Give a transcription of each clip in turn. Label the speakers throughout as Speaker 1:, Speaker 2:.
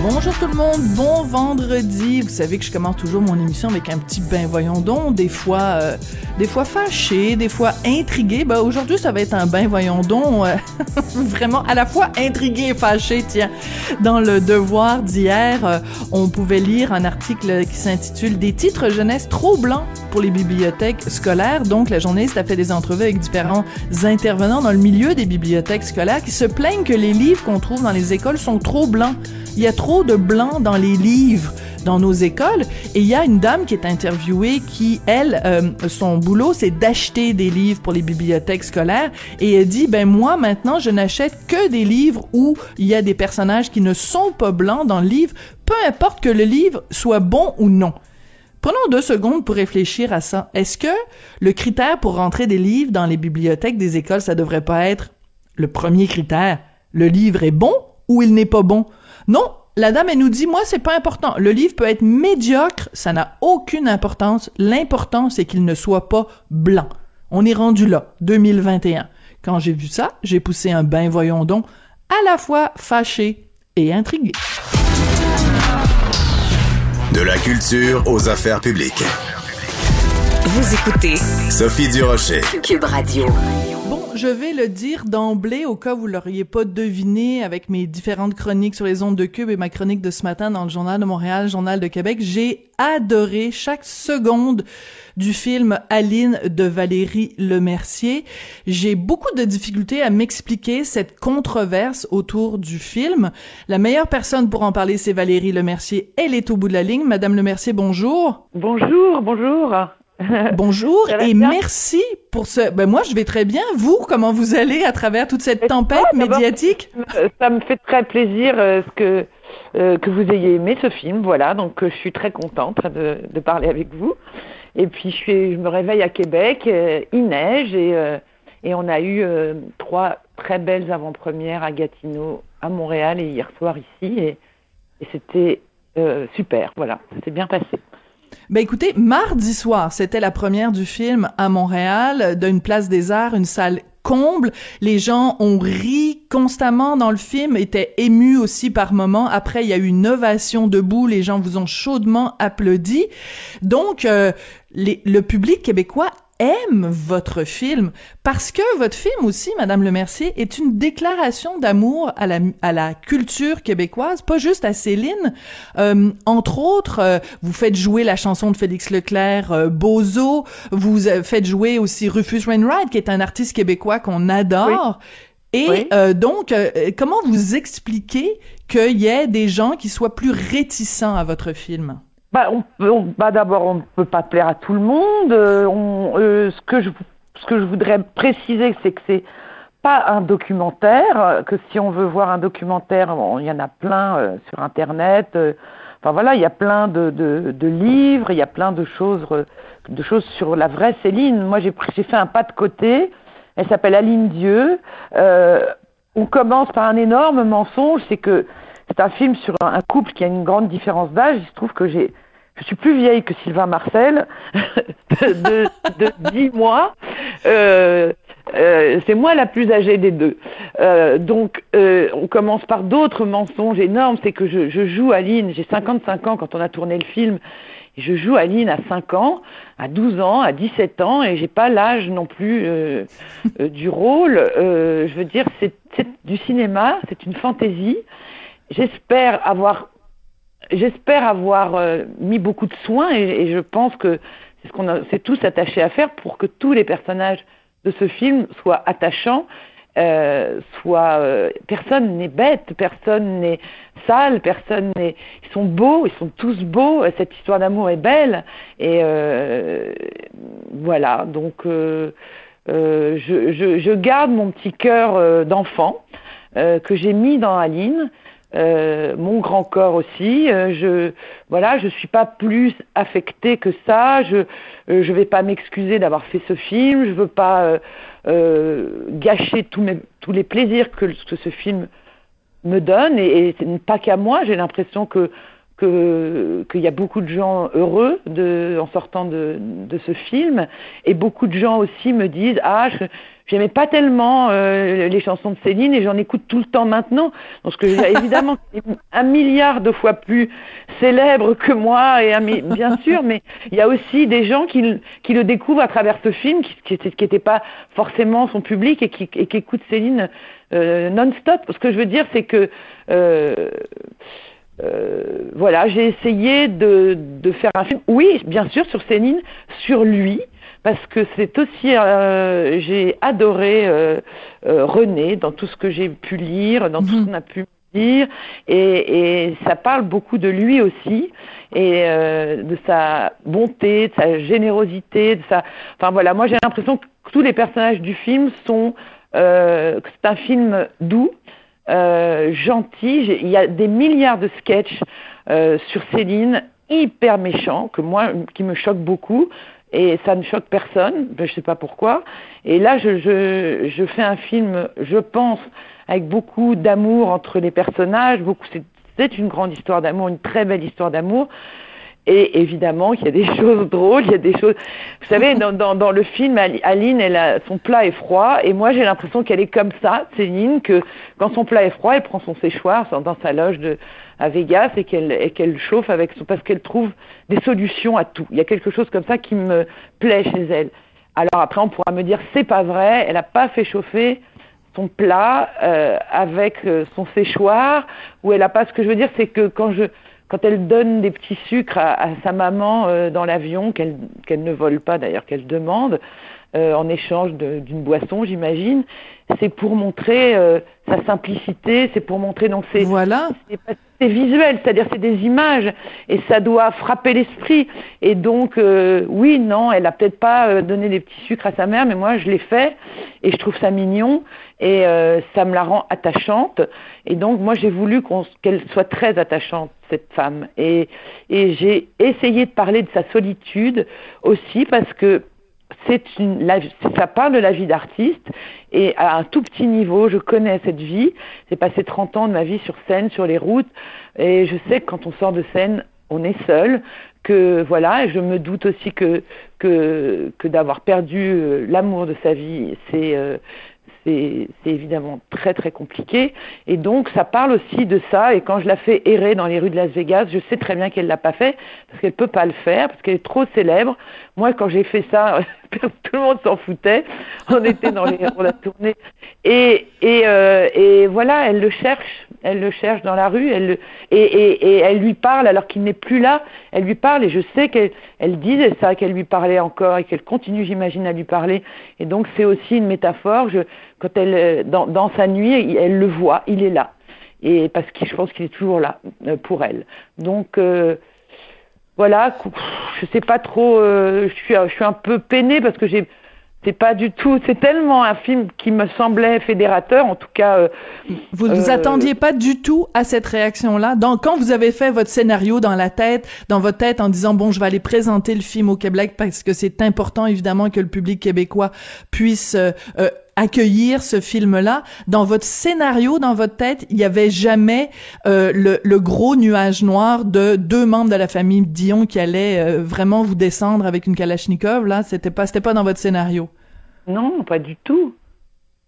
Speaker 1: Bonjour tout le monde, bon vendredi. Vous savez que je commence toujours mon émission avec un petit ben voyons donc, des fois, euh, des fois fâché, des fois intrigué. Ben aujourd'hui, ça va être un ben voyons donc, euh, vraiment à la fois intrigué et fâché. Tiens, dans le Devoir d'hier, euh, on pouvait lire un article qui s'intitule Des titres jeunesse trop blancs pour les bibliothèques scolaires. Donc, la journaliste a fait des entrevues avec différents intervenants dans le milieu des bibliothèques scolaires qui se plaignent que les livres qu'on trouve dans les écoles sont trop blancs. Il y a trop de blanc dans les livres dans nos écoles et il y a une dame qui est interviewée qui elle euh, son boulot c'est d'acheter des livres pour les bibliothèques scolaires et elle dit ben moi maintenant je n'achète que des livres où il y a des personnages qui ne sont pas blancs dans le livre peu importe que le livre soit bon ou non Prenons deux secondes pour réfléchir à ça. Est-ce que le critère pour rentrer des livres dans les bibliothèques des écoles, ça devrait pas être le premier critère, le livre est bon ou il n'est pas bon? Non, la dame, elle nous dit, moi, c'est pas important. Le livre peut être médiocre, ça n'a aucune importance. L'important, c'est qu'il ne soit pas blanc. On est rendu là, 2021. Quand j'ai vu ça, j'ai poussé un bain voyons donc, à la fois fâché et intrigué.
Speaker 2: De la culture aux affaires publiques.
Speaker 3: Vous écoutez
Speaker 2: Sophie Durocher.
Speaker 3: Cube Radio.
Speaker 1: Je vais le dire d'emblée au cas où vous l'auriez pas deviné avec mes différentes chroniques sur les ondes de Cube et ma chronique de ce matin dans le Journal de Montréal, Journal de Québec. J'ai adoré chaque seconde du film Aline de Valérie Lemercier. J'ai beaucoup de difficultés à m'expliquer cette controverse autour du film. La meilleure personne pour en parler, c'est Valérie Lemercier. Elle est au bout de la ligne. Madame Lemercier, bonjour.
Speaker 4: Bonjour, bonjour.
Speaker 1: Bonjour et
Speaker 4: bien?
Speaker 1: merci pour ce. Ben moi, je vais très bien. Vous, comment vous allez à travers toute cette
Speaker 4: Et
Speaker 1: tempête médiatique?
Speaker 4: Euh, Ça me fait très plaisir euh, ce que, euh, que vous ayez aimé ce film. Voilà, donc euh, je suis très contente de, de parler avec vous. Et puis je, suis, je me réveille à Québec, il neige et, et on a eu trois très belles avant-premières à Gatineau, à Montréal et hier soir ici. Et, et c'était super, voilà, ça s'est bien passé.
Speaker 1: Ben écoutez, mardi soir, c'était la première du film à Montréal, d'une place des arts, une salle comble. Les gens ont ri constamment dans le film, étaient émus aussi par moments. Après, il y a eu une ovation debout, les gens vous ont chaudement applaudi. Donc, euh, le public québécois aime votre film parce que votre film aussi, Madame Le Mercier, est une déclaration d'amour à la, à la culture québécoise, pas juste à Céline. Euh, entre autres, euh, vous faites jouer la chanson de Félix Leclerc, euh, Bozo. Vous euh, faites jouer aussi Rufus Wainwright, qui est un artiste québécois qu'on adore. Et
Speaker 4: Oui.
Speaker 1: euh, donc, euh, comment vous expliquez qu'il y ait des gens qui soient plus réticents à votre film?
Speaker 4: Bah, d'abord, on ne peut pas plaire à tout le monde. Euh, euh, ce, que je, ce que je voudrais préciser, c'est que c'est pas un documentaire. Que si on veut voir un documentaire, il y en a plein euh, sur Internet. enfin voilà, il y a plein de, de, livres, il y a plein de choses, de choses sur la vraie Céline. Moi, j'ai fait un pas de côté. Elle s'appelle Aline Dieu. On commence par un énorme mensonge, c'est que c'est un film sur un couple qui a une grande différence d'âge. Il se trouve que j'ai, je suis plus vieille que Sylvain Marcel de, de 10 mois. Euh, euh, c'est moi la plus âgée des deux. Euh, donc, euh, on commence par d'autres mensonges énormes. C'est que je, je joue Aline. J'ai 55 ans quand on a tourné le film. Je joue Aline à 5 ans, à 12 ans, à 17 ans, et j'ai pas l'âge non plus euh, euh, du rôle. Euh, je veux dire, c'est du cinéma, c'est une fantaisie. J'espère avoir, j'espère avoir euh, mis beaucoup de soins, et, et je pense que c'est ce qu'on s'est tous attachés à faire pour que tous les personnages de ce film soient attachants. Euh, soient, euh, personne n'est bête, personne n'est sale, personne n'est. Ils sont beaux, ils sont tous beaux. Cette histoire d'amour est belle et euh, voilà. Donc euh, euh, je, je, je garde mon petit cœur euh, d'enfant que j'ai mis dans Aline euh, mon grand corps aussi. Euh, je voilà, je suis pas plus affectée que ça. Je euh, je vais pas m'excuser d'avoir fait ce film. Je veux pas euh, euh, gâcher tous mes tous les plaisirs que, ce film me donne. Et, et pas qu'à moi. J'ai l'impression que qu'il y a beaucoup de gens heureux en sortant de, de ce film et beaucoup de gens aussi me disent ah je j'aimais pas tellement euh, les chansons de Céline et j'en écoute tout le temps maintenant. Donc que évidemment un milliard de fois plus célèbre que moi et bien sûr mais il y a aussi des gens qui, qui le découvrent à travers ce film qui qui était, qui pas forcément son public et qui, et qui écoutent Céline euh, non-stop. Ce que je veux dire c'est que euh, euh, voilà, j'ai essayé de, de, faire un film, oui, bien sûr, sur Céline, sur lui, parce que c'est aussi, euh, j'ai adoré euh, euh, René dans tout ce que j'ai pu lire, dans tout ce mhm. qu'on a pu dire, et, et, ça parle beaucoup de lui aussi, et de sa bonté, de sa générosité, de sa, enfin voilà, moi j'ai l'impression que tous les personnages du film sont, c'est un film doux, gentil. Il y a des milliards de sketchs sur Céline hyper méchants que moi qui me choquent beaucoup et ça ne choque personne, je ne sais pas pourquoi. Et là, je fais un film, je pense, avec beaucoup d'amour entre les personnages. Beaucoup, c'est une grande histoire d'amour, une très belle histoire d'amour. Et évidemment, il y a des choses drôles, il y a des choses. Vous savez, dans, dans, le film, Aline, son plat est froid, et moi j'ai l'impression qu'elle est comme ça, Céline, que quand son plat est froid, elle prend son séchoir dans sa loge de, à Vegas et qu'elle qu'elle chauffe avec son, parce qu'elle trouve des solutions à tout. Il y a quelque chose comme ça qui me plaît chez elle. Alors après, on pourra me dire c'est pas vrai, elle n'a pas fait chauffer son plat euh, avec euh, son séchoir, ou elle a pas. Ce que je veux dire, c'est que quand je quand elle donne des petits sucres à, sa maman euh, dans l'avion, qu'elle qu'elle ne vole pas d'ailleurs, qu'elle demande, euh, en échange d'une boisson, j'imagine, c'est pour montrer euh, sa simplicité, c'est pour montrer donc c'est
Speaker 1: voilà.
Speaker 4: c'est visuel, c'est-à-dire c'est des images et ça doit frapper l'esprit. Et donc euh, oui, non, elle a peut-être pas euh, donné des petits sucres à sa mère, mais moi je l'ai fait et je trouve ça mignon et euh, ça me la rend attachante. Et donc moi j'ai voulu qu'elle soit très attachante cette femme et et j'ai essayé de parler de sa solitude aussi parce que c'est une, la, ça parle de la vie d'artiste. Et à un tout petit niveau, je connais cette vie. J'ai passé 30 ans de ma vie sur scène, sur les routes. Et je sais que quand on sort de scène, on est seul, que voilà, et je me doute aussi que que, que d'avoir perdu euh, l'amour de sa vie, c'est euh, c'est évidemment très très compliqué. Et donc ça parle aussi de ça. Et quand je la fais errer dans les rues de Las Vegas, je sais très bien qu'elle l'a pas fait parce qu'elle peut pas le faire parce qu'elle est trop célèbre. Moi, quand j'ai fait ça, tout le monde s'en foutait. On était dans les on a tourné. Et et euh, et voilà, elle le cherche. Elle le cherche dans la rue. Et, elle lui parle alors qu'il n'est plus là. Elle lui parle et je sais qu'elle elle disait ça, qu'elle lui parlait encore et qu'elle continue, j'imagine, à lui parler. Et donc c'est aussi une métaphore. Quand elle, euh, dans, dans sa nuit, elle le voit, il est là. Et parce que je pense qu'il est toujours là euh, pour elle. Donc euh, voilà, je sais pas trop, euh, je suis, je suis un peu peinée parce que j'ai, c'est pas du tout, c'est tellement un film qui me semblait fédérateur, en tout cas. Euh,
Speaker 1: vous ne vous euh, attendiez pas du tout à cette réaction-là. Donc, quand vous avez fait votre scénario dans la tête, dans votre tête, en disant bon, je vais aller présenter le film au Québec parce que c'est important évidemment que le public québécois puisse euh, accueillir ce film-là. Dans votre scénario, dans votre tête, il y avait jamais euh, le, le, gros nuage noir de deux membres de la famille Dion qui allaient euh, vraiment vous descendre avec une Kalachnikov. Là, c'était pas, c'était pas dans votre scénario.
Speaker 4: Non, pas du tout.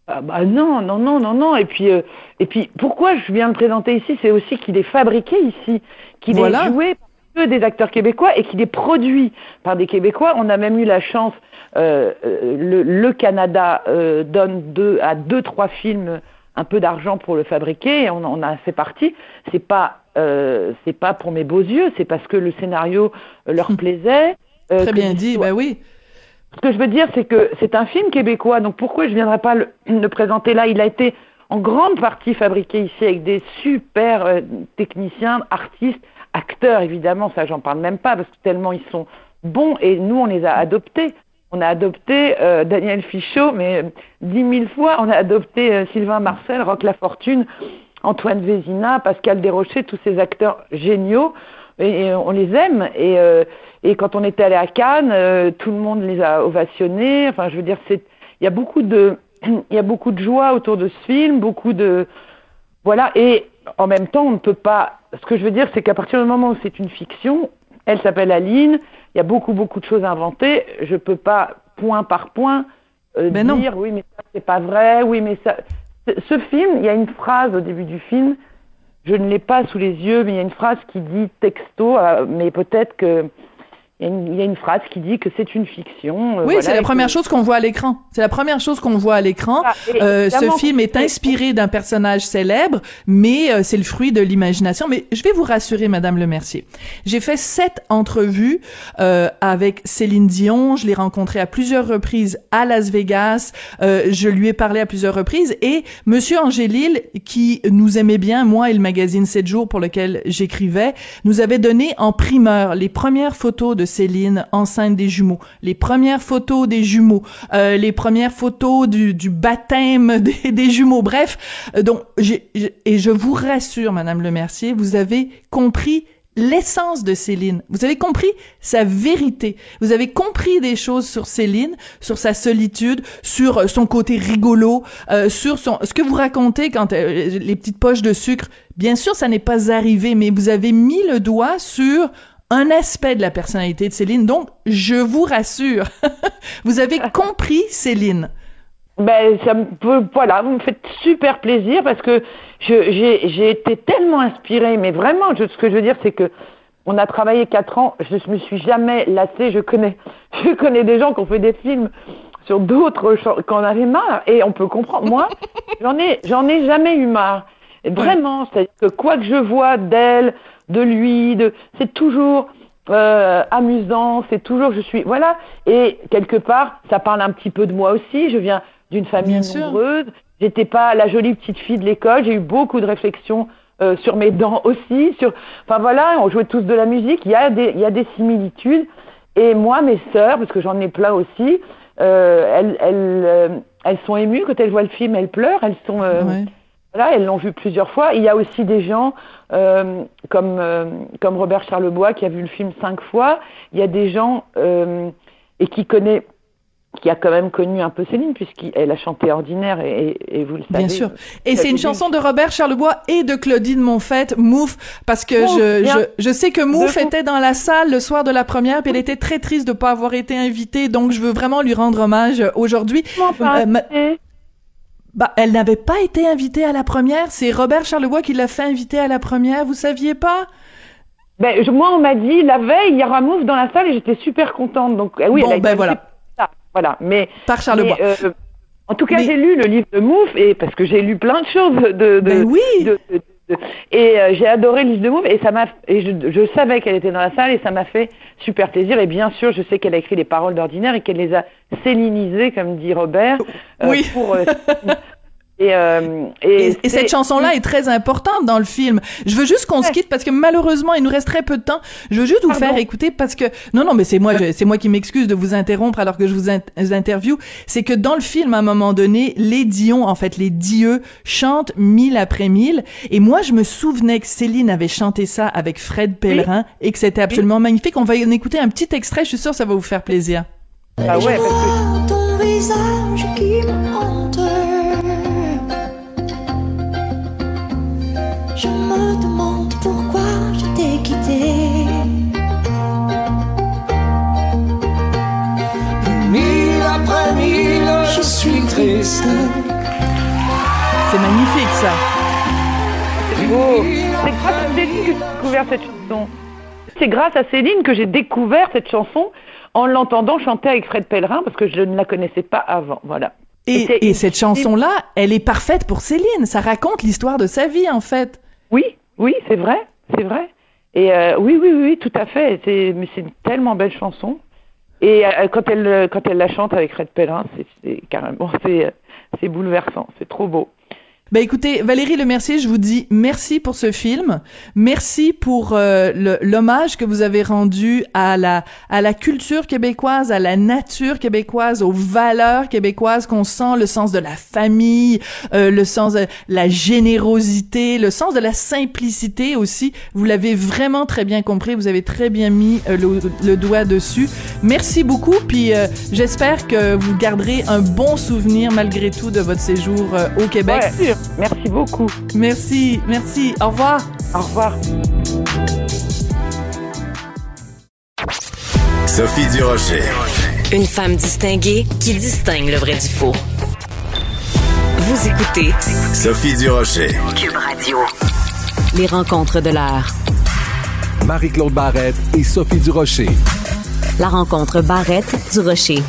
Speaker 4: Ah bah non, non, non, non, non. Et puis, euh, et puis, pourquoi je viens le présenter ici, c'est aussi qu'il est fabriqué ici, qu'il voilà. est joué par des acteurs québécois et qu'il est produit par des Québécois. On a même eu la chance euh, le, le, Canada euh, donne deux, à deux, trois films un peu d'argent pour le fabriquer et on en a fait partie. C'est pas euh, c'est pas pour mes beaux yeux, c'est parce que le scénario leur plaisait.
Speaker 1: Euh, Très bien dit, bah oui.
Speaker 4: Ce que je veux dire, c'est que c'est un film québécois, donc pourquoi je viendrais pas le, le, présenter là? Il a été en grande partie fabriqué ici avec des super euh, techniciens, artistes, acteurs évidemment, ça j'en parle même pas parce que tellement ils sont bons et nous on les a adoptés on a adopté euh, Daniel Fichot, mais dix mille fois, on a adopté euh, Sylvain Marcel, Rock La Fortune. Antoine Vézina, Pascal Desrochers, tous ces acteurs géniaux, et, et on les aime. Et, euh, et quand on était allé à Cannes, euh, tout le monde les a ovationnés. Enfin, je veux dire, c'est, il y a beaucoup de, il y a beaucoup de joie autour de ce film, beaucoup de, voilà. Et en même temps, on ne peut pas. Ce que je veux dire, c'est qu'à partir du moment où c'est une fiction, elle s'appelle Aline. Il y a beaucoup, beaucoup de choses inventées. Je peux pas point par point euh,
Speaker 1: Mais non.
Speaker 4: dire oui, mais ça c'est pas vrai. Oui, mais ça. Ce film, il y a une phrase au début du film. Je ne l'ai pas sous les yeux, mais il y a une phrase qui dit texto. euh, mais peut-être que il y, a une, il y a une phrase qui dit que c'est une fiction. euh,
Speaker 1: Oui,
Speaker 4: voilà,
Speaker 1: c'est la première
Speaker 4: que-
Speaker 1: chose qu'on voit à l'écran. C'est la première chose qu'on voit à l'écran.
Speaker 4: Ah,
Speaker 1: Euh, ce film est inspiré d'un personnage célèbre, mais euh, c'est le fruit de l'imagination. Mais je vais vous rassurer, Madame Le Mercier. J'ai fait sept entrevues euh, avec Céline Dion. Je l'ai rencontrée à plusieurs reprises à Las Vegas. Euh, je lui ai parlé à plusieurs reprises. Et Monsieur Angélil, qui nous aimait bien, moi et le magazine 7 jours pour lequel j'écrivais, nous avait donné en primeur les premières photos de Céline enceinte des jumeaux, les premières photos des jumeaux, euh, les premières photos du, du baptême des, des jumeaux. Bref, euh, donc et je vous rassure, Madame Le Mercier, vous avez compris l'essence de Céline. Vous avez compris sa vérité. Vous avez compris des choses sur Céline, sur sa solitude, sur euh, son côté rigolo, euh, sur son ce que vous racontez quand euh, les petites poches de sucre. Bien sûr, ça n'est pas arrivé, mais vous avez mis le doigt sur un aspect de la personnalité de Céline. Donc, je vous rassure, vous avez compris Céline.
Speaker 4: Ben, ça me peut, voilà, vous me faites super plaisir parce que j'ai, été tellement inspirée, mais vraiment, je- ce que je veux dire, c'est que on a travaillé quatre ans, je me suis jamais lassée, je connais, je connais des gens qui ont fait des films sur d'autres qu'on avait marre, et on peut comprendre. Moi, j'en ai, j'en ai jamais eu marre. Et Vraiment, c'est-à-dire que quoi que je vois d'elle, de lui, de, c'est toujours, euh, amusant, c'est toujours, je suis, voilà. Et quelque part, ça parle un petit peu de moi aussi. Je viens d'une famille
Speaker 1: Bien
Speaker 4: nombreuse. J'étais pas la jolie petite fille de l'école. J'ai eu beaucoup de réflexions euh, sur mes dents aussi. Sur, enfin voilà, on jouait tous de la musique. Il y a des, il y a des similitudes. Et moi, mes sœurs, parce que j'en ai plein aussi, euh, elles, elles, elles sont émues quand elles voient le film. Elles pleurent. Elles sont, euh,
Speaker 1: Ouais.
Speaker 4: Voilà, elles l'ont vu plusieurs fois. Il y a aussi des gens euh, comme euh, comme Robert Charlebois qui a vu le film cinq fois. Il y a des gens euh, et qui connaît qui a quand même connu un peu Céline puisqu'elle a chanté Ordinaire et, et, et vous le savez.
Speaker 1: Bien sûr. Et
Speaker 4: Vous
Speaker 1: c'est une chanson de Robert Charlebois et de Claudine Monfette, Mouf, parce que
Speaker 4: Mouf,
Speaker 1: je,
Speaker 4: bien.
Speaker 1: je, je sais que Mouf
Speaker 4: De-
Speaker 1: était dans la salle le soir de la première, puis elle était très triste de pas avoir été invitée, donc je veux vraiment lui rendre hommage aujourd'hui. Euh, Bah, elle n'avait pas été invitée à la première, c'est Robert Charlebois qui l'a fait inviter à la première, vous saviez pas?
Speaker 4: ben, je- moi, on m'a dit la veille, il y aura Mouf dans la salle et j'étais super contente. Donc, eh oui,
Speaker 1: Bon,
Speaker 4: elle a été
Speaker 1: ben
Speaker 4: invitée
Speaker 1: voilà.
Speaker 4: ça. Voilà. Mais,
Speaker 1: Par Charlebois.
Speaker 4: mais, euh, en tout cas,
Speaker 1: Mais-
Speaker 4: j'ai lu le livre de Mouf et parce que j'ai lu plein de choses de. de
Speaker 1: Ben oui.
Speaker 4: de- de- de- et euh, j'ai adoré livre de Mouf et ça m'a et je, je savais qu'elle était dans la salle et ça m'a fait super plaisir et bien sûr je sais qu'elle a écrit les paroles d'ordinaire et qu'elle les a célinisées comme dit Robert euh,
Speaker 1: Oui.
Speaker 4: pour euh, et, euh,
Speaker 1: Et, et cette chanson-là est très importante dans le film. Je veux juste qu'on se quitte parce que malheureusement il nous reste très peu de temps. Je veux juste vous
Speaker 4: Pardon.
Speaker 1: faire écouter parce que non non mais c'est moi c'est moi qui m'excuse de vous interrompre alors que je vous in- interview. C'est que dans le film à un moment donné les Dion en fait les dieux chantent mille après mille et moi je me souvenais que Céline avait chanté ça avec Fred Pellerin et que c'était absolument magnifique. On va en écouter un petit extrait. Je suis sûre que ça va vous faire plaisir.
Speaker 4: ah ouais parce que
Speaker 5: ton visage qui me hante. Me demande pourquoi je t'ai quitté.
Speaker 6: Mille après mille, je suis triste.
Speaker 1: C'est magnifique ça.
Speaker 4: c'est beau c'est grâce à Céline que j'ai découvert cette chanson c'est grâce à Céline que j'ai découvert cette chanson en l'entendant chanter avec Fred Pellerin parce que je ne la connaissais pas avant voilà
Speaker 1: et cette chanson-là, elle est parfaite pour Céline. Ça raconte l'histoire de sa vie, en fait.
Speaker 4: Oui, oui, c'est vrai, c'est vrai. Et euh, oui, oui, oui, tout à fait. C'est, mais c'est une tellement belle chanson. Et euh, quand elle, euh, quand elle la chante avec Fred Pellerin, c'est, c'est carrément, c'est, euh, c'est bouleversant. C'est trop beau.
Speaker 1: Ben écoutez, Valérie Lemercier, je vous dis merci pour ce film. Merci pour euh, l'hommage que vous avez rendu à la à la culture québécoise, à la nature québécoise, aux valeurs québécoises qu'on sent, le sens de la famille, euh, le sens de la générosité, le sens de la simplicité aussi. Vous l'avez vraiment très bien compris. Vous avez très bien mis euh, le, le doigt dessus. Merci beaucoup. Puis euh, j'espère que vous garderez un bon souvenir malgré tout de votre séjour euh, au Québec.
Speaker 4: Ouais, merci beaucoup.
Speaker 1: Merci, merci. Au revoir.
Speaker 4: Au revoir.
Speaker 2: Sophie Durocher.
Speaker 3: Une femme distinguée qui distingue le vrai du faux. Vous écoutez
Speaker 2: Sophie Durocher.
Speaker 3: Cube Radio. Les rencontres de l'heure.
Speaker 7: Marie-Claude Barrette et Sophie Durocher.
Speaker 3: La rencontre Barrette du Rocher.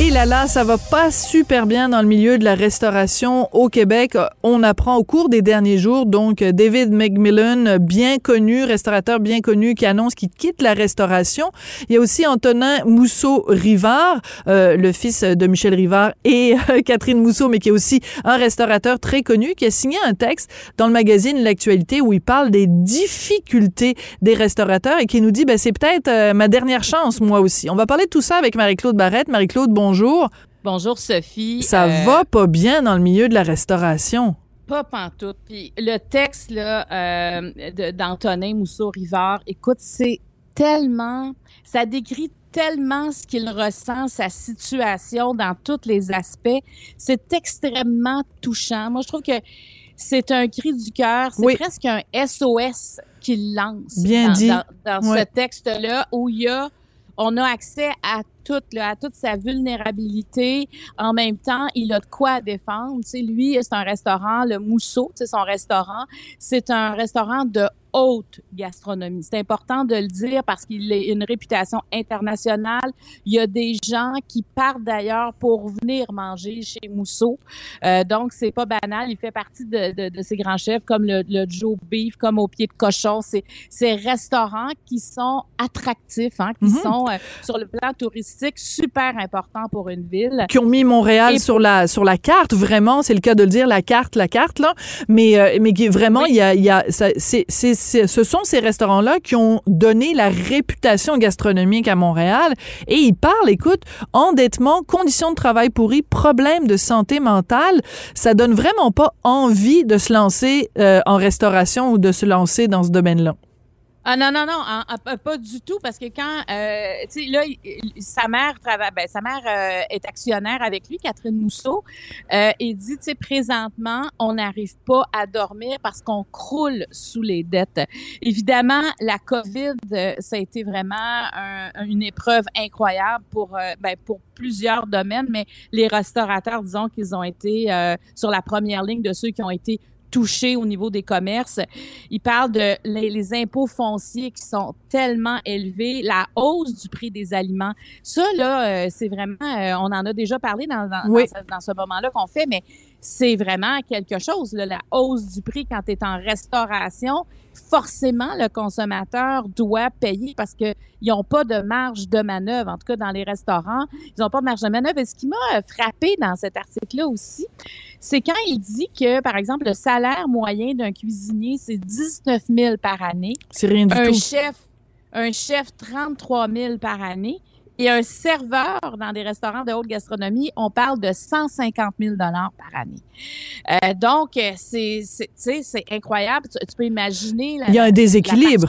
Speaker 1: Et là là, ça va pas super bien dans le milieu de la restauration au Québec. On apprend au cours des derniers jours, donc David McMillan, bien connu, restaurateur bien connu, qui annonce qu'il quitte la restauration. Il y a aussi Antonin Mousseau-Rivard, euh, le fils de Michel Rivard et euh, Catherine Mousseau, mais qui est aussi un restaurateur très connu, qui a signé un texte dans le magazine L'actualité où il parle des difficultés des restaurateurs et qui nous dit, ben, c'est peut-être euh, ma dernière chance, moi aussi. On va parler de tout ça avec Marie-Claude Barrette. Marie-Claude, bonjour.
Speaker 8: Bonjour Sophie.
Speaker 1: Ça
Speaker 8: Euh,
Speaker 1: va pas bien dans le milieu de la restauration.
Speaker 8: Pas pantoute. Puis le texte là, euh, d'Antonin Mousseau-Rivard, écoute, c'est tellement... Ça décrit tellement ce qu'il ressent, sa situation dans tous les aspects. C'est extrêmement touchant. Moi, je trouve que c'est un cri du cœur. C'est
Speaker 1: Oui.
Speaker 8: presque un SOS qu'il lance
Speaker 1: Bien
Speaker 8: dans,
Speaker 1: dit.
Speaker 8: dans- ce texte-là où il y a on a accès à à toute sa vulnérabilité. En même temps, il a de quoi défendre. Lui, c'est un restaurant, le Mousseau, c'est son restaurant. C'est un restaurant de haute gastronomie. C'est important de le dire parce qu'il a une réputation internationale. Il y a des gens qui partent d'ailleurs pour venir manger chez Mousseau. Euh, donc, c'est pas banal. Il fait partie de, de, de ces grands chefs comme le, le Joe Beef, comme au pied de cochon. C'est ces restaurants qui sont attractifs, hein, qui
Speaker 1: Mhm.
Speaker 8: sont euh, sur le plan touristique super importants pour une ville.
Speaker 1: Qui ont mis Montréal
Speaker 8: Et-
Speaker 1: sur la sur la carte, vraiment, c'est le cas de le dire, la carte, la carte là. Mais euh, mais vraiment, il y a il y a c'est- ce sont ces restaurants là qui ont donné la réputation gastronomique à Montréal. Et ils parlent, écoute, endettement, conditions de travail pourries, problèmes de santé mentale. Ça donne vraiment pas envie de se lancer euh, en restauration ou de se lancer dans ce domaine-là.
Speaker 8: Ah non, non, non, en- pas du tout, parce que quand, euh, tu sais, là, sa mère travaille, ben, sa mère euh, est actionnaire avec lui, Catherine Mousseau, euh, et dit, tu sais, présentement, on n'arrive pas à dormir parce qu'on croule sous les dettes. Évidemment, la COVID, euh, ça a été vraiment un- une épreuve incroyable pour, euh, ben, pour plusieurs domaines, mais les restaurateurs, disons qu'ils ont été sur la première ligne de ceux qui ont été touchés au niveau des commerces. Il parle de les, les impôts fonciers qui sont tellement élevés, la hausse du prix des aliments. Ça, là, euh, c'est vraiment, euh, on en a déjà parlé dans, dans,
Speaker 1: Oui.
Speaker 8: dans ce, dans ce moment-là qu'on fait, mais c'est vraiment quelque chose, là, la hausse du prix quand tu es en restauration. Forcément, le consommateur doit payer parce qu'ils n'ont pas de marge de manœuvre, en tout cas dans les restaurants. Ils n'ont pas de marge de manœuvre. Et ce qui m'a frappé dans cet article-là aussi, c'est quand il dit que, par exemple, le salaire moyen d'un cuisinier, c'est 19 000 par année.
Speaker 1: C'est rien du
Speaker 8: Un
Speaker 1: tout.
Speaker 8: chef, un chef, 33 000 par année. Et un serveur dans des restaurants de haute gastronomie, on parle de 150 000 par année. Euh, donc, euh, c'est, c'est, tu sais, c'est incroyable. Tu, tu peux imaginer la,
Speaker 1: Il y a un déséquilibre.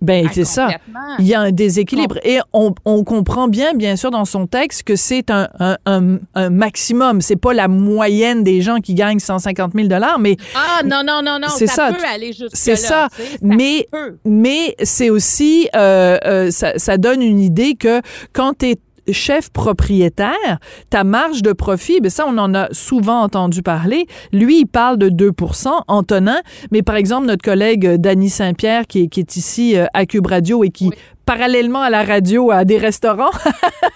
Speaker 1: Ben,
Speaker 8: Ah,
Speaker 1: c'est ça. Il y a un déséquilibre. Et on, on comprend bien, bien sûr, dans son texte que c'est un, un, un, un maximum. C'est pas la moyenne des gens qui gagnent 150 000 mais,
Speaker 8: Ah, non, non, non, non.
Speaker 1: C'est
Speaker 8: ça,
Speaker 1: ça.
Speaker 8: peut aller jusque
Speaker 1: C'est ça. mais,
Speaker 8: peut.
Speaker 1: mais c'est aussi, euh, euh, ça, ça donne une idée que quand tu es chef propriétaire, ta marge de profit, ben ça, on en a souvent entendu parler. Lui, il parle de 2% Antonin, mais par exemple, notre collègue euh, Dany Saint-Pierre, qui, est- qui est ici euh, à Cube Radio et qui,
Speaker 8: Oui.
Speaker 1: parallèlement à la radio, a des restaurants,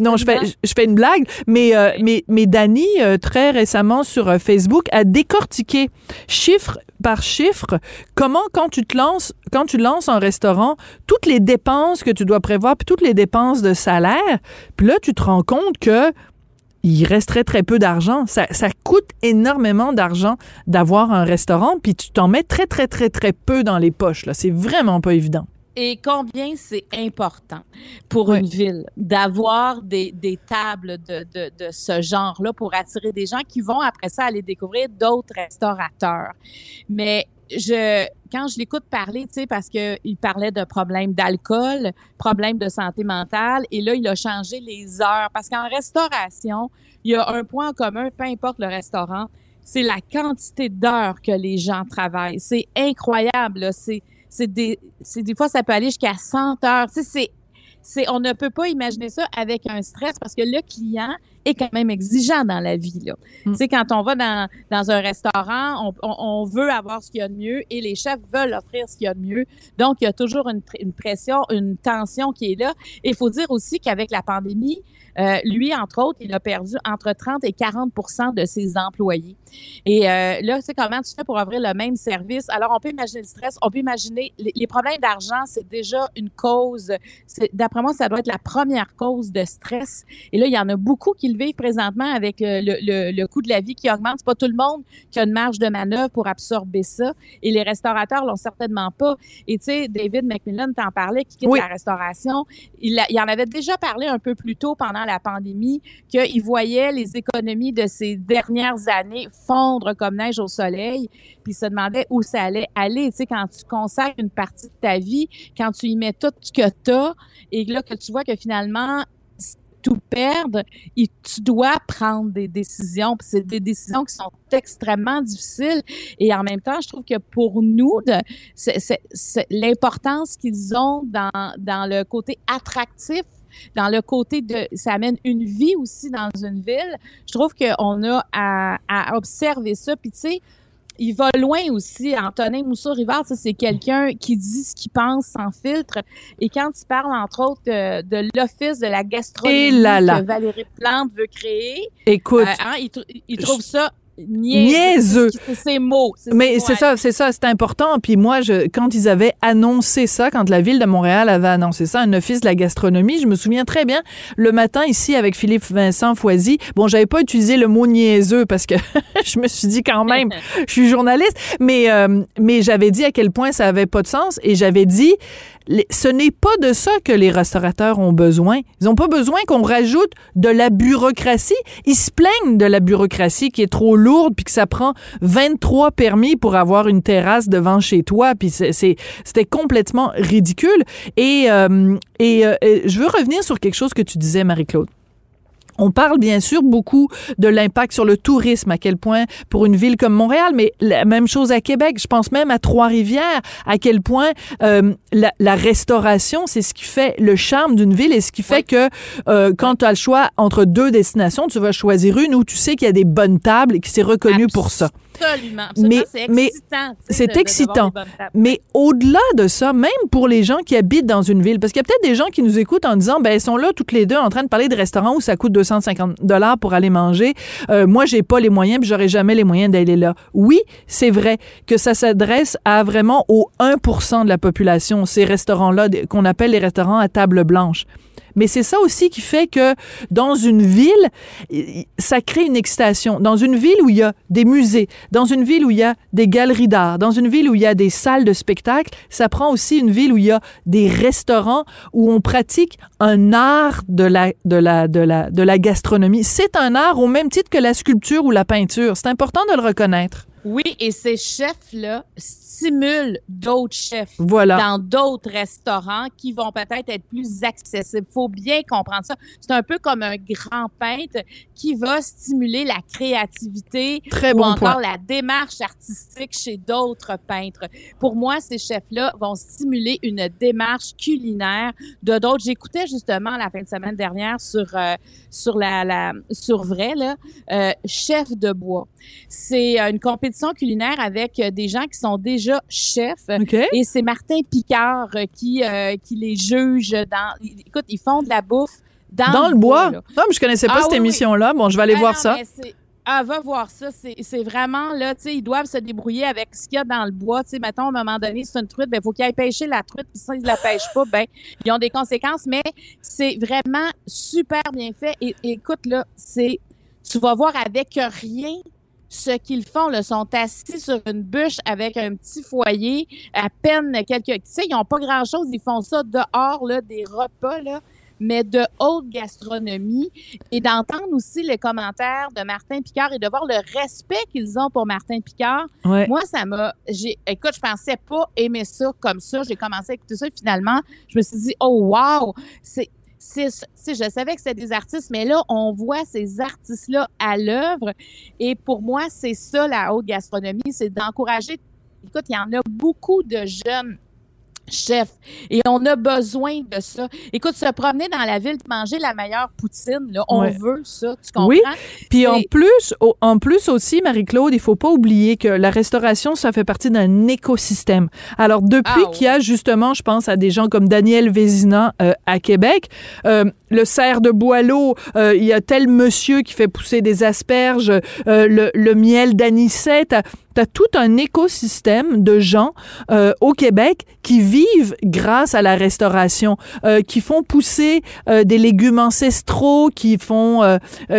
Speaker 1: non, je fais, je fais une blague, mais, euh, mais, mais Dany, euh, très récemment sur euh, Facebook, a décortiqué chiffre par chiffre comment, quand tu te lances, quand tu lances un restaurant, toutes les dépenses que tu dois prévoir, puis toutes les dépenses de salaire, puis là, tu te rends compte que il resterait très peu d'argent. Ça, ça coûte énormément d'argent d'avoir un restaurant, puis tu t'en mets très, très, très, très peu dans les poches. Là. C'est vraiment pas évident.
Speaker 8: Et combien c'est important pour une ville d'avoir des, des, tables de, de, de ce genre-là pour attirer des gens qui vont après ça aller découvrir d'autres restaurateurs. Mais je, quand je l'écoute parler, tu sais, parce qu'il parlait de problèmes d'alcool, problèmes de santé mentale, et là, il a changé les heures. Parce qu'en restauration, il y a un point en commun, peu importe le restaurant, c'est la quantité d'heures que les gens travaillent. C'est incroyable, c'est c'est des, des fois, ça peut aller jusqu'à 100 heures. Tu sais, c'est c'est on ne peut pas imaginer ça avec un stress parce que le client est quand même exigeant dans la vie. Là. Mm. Tu sais, quand on va dans, dans un restaurant, on, on, veut avoir ce qu'il y a de mieux et les chefs veulent offrir ce qu'il y a de mieux. Donc, il y a toujours une, une pression, une tension qui est là. Et il faut dire aussi qu'avec la pandémie, euh, lui, entre autres, il a perdu entre 30 et 40% de ses employés. Et euh, là, tu sais, comment tu fais pour offrir le même service? Alors, on peut imaginer le stress, on peut imaginer les, problèmes d'argent, c'est déjà une cause. D'après moi, ça doit être la première cause de stress. Et là, il y en a beaucoup qui le vivent présentement avec euh, le, le, coût de la vie qui augmente. C'est pas tout le monde qui a une marge de manœuvre pour absorber ça. Et les restaurateurs l'ont certainement pas. Et tu sais, David McMillan t'en parlait, qui quitte la restauration. Il, il en avait déjà parlé un peu plus tôt pendant la pandémie qu'il voyait les économies de ces dernières années fondre comme neige au soleil, puis se demandait où ça allait aller. Tu sais, quand tu consacres une partie de ta vie, quand tu y mets tout ce que tu as, et là que tu vois que finalement, tout perdre, et tu dois prendre des décisions. C'est des décisions qui sont extrêmement difficiles. Et en même temps, je trouve que pour nous, l'importance qu'ils ont dans, dans le côté attractif dans le côté de, ça amène une vie aussi dans une ville. Je trouve qu'on a à, à observer ça. Puis tu sais, il va loin aussi. Antonin Mousseau-Rivard, c'est quelqu'un qui dit ce qu'il pense sans filtre. Et quand il parle, entre autres, de, l'Office de la gastronomie que Valérie Plante veut créer,
Speaker 1: Écoute,
Speaker 8: euh, hein, il, il, trouve ça
Speaker 1: niaiseux.
Speaker 8: C'est mots.
Speaker 1: Mais c'est ça, c'est ça, c'est important. Puis moi, je, quand ils avaient annoncé ça, quand la ville de Montréal avait annoncé ça, un office de la gastronomie, je me souviens très bien, le matin ici avec Philippe Vincent Foisy, bon, j'avais pas utilisé le mot niaiseux parce que je me suis dit quand même, je suis journaliste, mais, euh, mais j'avais dit à quel point ça avait pas de sens et j'avais dit, ce n'est pas de ça que les restaurateurs ont besoin. Ils n'ont pas besoin qu'on rajoute de la bureaucratie. Ils se plaignent de la bureaucratie qui est trop lourde puis que ça prend 23 permis pour avoir une terrasse devant chez toi. Puis c'était complètement ridicule. Et, euh, euh, et je veux revenir sur quelque chose que tu disais, Marie-Claude. On parle bien sûr beaucoup de l'impact sur le tourisme, à quel point pour une ville comme Montréal, mais la même chose à Québec, je pense même à Trois-Rivières, à quel point euh, la, la, restauration, c'est ce qui fait le charme d'une ville et ce qui fait que euh, quand tu as le choix entre deux destinations, tu vas choisir une où tu sais qu'il y a des bonnes tables et qui c'est reconnu pour ça.
Speaker 8: Absolument. absolument. Mais c'est excitant.
Speaker 1: C'est excitant. mais au-delà de ça, même pour les gens qui habitent dans une ville, parce qu'il y a peut-être des gens qui nous écoutent en disant, ben, ils sont là toutes les deux en train de parler de restaurants où ça coûte 250 dollars pour aller manger. Euh, moi, j'ai pas les moyens, puis j'aurai jamais les moyens d'aller là. Oui, c'est vrai que ça s'adresse à vraiment au 1% de la population, ces restaurants-là qu'on appelle les restaurants à table blanche. Mais c'est ça aussi qui fait que dans une ville, ça crée une excitation. Dans une ville où il y a des musées, dans une ville où il y a des galeries d'art, dans une ville où il y a des salles de spectacle, ça prend aussi une ville où il y a des restaurants où on pratique un art de la, de la, de la, de la gastronomie. C'est un art au même titre que la sculpture ou la peinture. C'est important de le reconnaître.
Speaker 8: Oui, et ces chefs-là stimulent d'autres chefs
Speaker 1: voilà.
Speaker 8: dans d'autres restaurants qui vont peut-être être plus accessibles. faut bien comprendre ça. C'est un peu comme un grand peintre qui va stimuler la créativité
Speaker 1: Très
Speaker 8: ou encore la démarche artistique chez d'autres peintres. Pour moi, ces chefs-là vont stimuler une démarche culinaire de d'autres. J'écoutais justement la fin de semaine dernière sur euh, sur la, la sur vrai là, euh, chef de bois. C'est une compétition culinaire avec euh, des gens qui sont déjà chefs. Et c'est Martin Picard euh, qui, euh, qui les juge dans. Écoute, ils font de la bouffe dans,
Speaker 1: dans le, bois. Non, mais je connaissais pas ah cette émission-là. Bon, je vais aller ben voir ça.
Speaker 8: Ah, va voir ça. C'est vraiment, là, tu sais, ils doivent se débrouiller avec ce qu'il y a dans le bois. Tu sais, mettons, à un moment donné, c'est une truite, ben, faut qu'ils aillent pêcher la truite, puis si ils la pêchent pas, ben, ils ont des conséquences, mais c'est vraiment super bien fait. Et, écoute, là, c'est tu vas voir avec rien ce qu'ils font. Là, sont assis sur une bûche avec un petit foyer, à peine quelques... Tu sais, ils n'ont pas grand-chose, ils font ça dehors, là, des repas, là mais de haute gastronomie et d'entendre aussi les commentaires de Martin Picard et de voir le respect qu'ils ont pour Martin Picard. Moi, ça m'a, j'ai, écoute, je pensais pas aimer ça comme ça. J'ai commencé à écouter ça et finalement, je me suis dit, oh wow, c'est, je savais que c'était des artistes, mais là, on voit ces artistes-là à l'œuvre. Et pour moi, c'est ça la haute gastronomie, c'est d'encourager. Écoute, il y en a beaucoup de jeunes chef. Et on a besoin de ça. Écoute, se promener dans la ville, manger la meilleure poutine, là, on veut ça, tu comprends?
Speaker 1: Oui, puis en plus, en plus aussi, Marie-Claude, il faut pas oublier que la restauration, ça fait partie d'un écosystème. Alors, depuis ah, qu'il y a justement, je pense à des gens comme Daniel Vézina euh, à Québec, euh, le cerf de Boileau, euh, il y a tel monsieur qui fait pousser des asperges, le, le, miel d'anisette, tu as tout un écosystème de gens euh, au Québec qui vivent grâce à la restauration, euh, qui font pousser euh, des légumes ancestraux, qui font,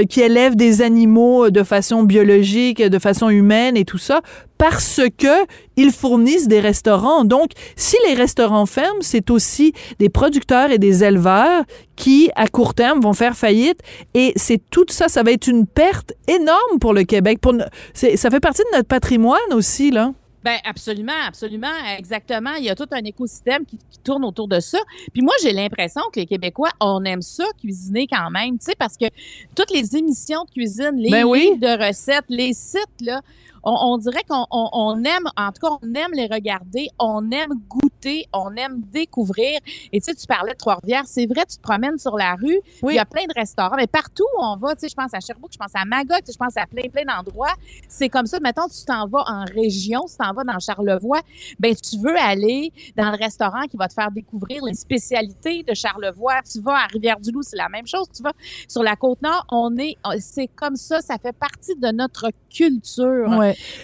Speaker 1: qui élèvent des animaux de façon biologique, de façon humaine et tout ça parce que ils fournissent des restaurants. Donc, si les restaurants ferment, c'est aussi des producteurs et des éleveurs qui, à court terme, vont faire faillite. Et c'est tout ça, ça va être une perte énorme pour le Québec. Pour, ça fait partie de notre patrimoine aussi, là.
Speaker 8: Ben absolument, absolument, exactement. Il y a tout un écosystème qui, tourne autour de ça. Puis moi, j'ai l'impression que les Québécois, on aime ça cuisiner quand même, tu sais, parce que toutes les émissions de cuisine, les
Speaker 1: ben
Speaker 8: de recettes, les sites là, on, dirait qu'on aime, en tout cas, on aime les regarder, on aime goûter, on aime découvrir. Et tu sais, tu parlais de Trois-Rivières, c'est vrai, tu te promènes sur la rue, il y a plein de restaurants, mais partout où on va, tu sais, je pense à Sherbrooke, je pense à Magog, je pense à plein, plein d'endroits. C'est comme ça, mettons, tu t'en vas en région, tu t'en vas dans Charlevoix, ben tu veux aller dans le restaurant qui va te faire découvrir les spécialités de Charlevoix. Tu vas à Rivière-du-Loup, c'est la même chose. Tu vas sur la Côte-Nord, on est, c'est comme ça, ça fait partie de notre culture.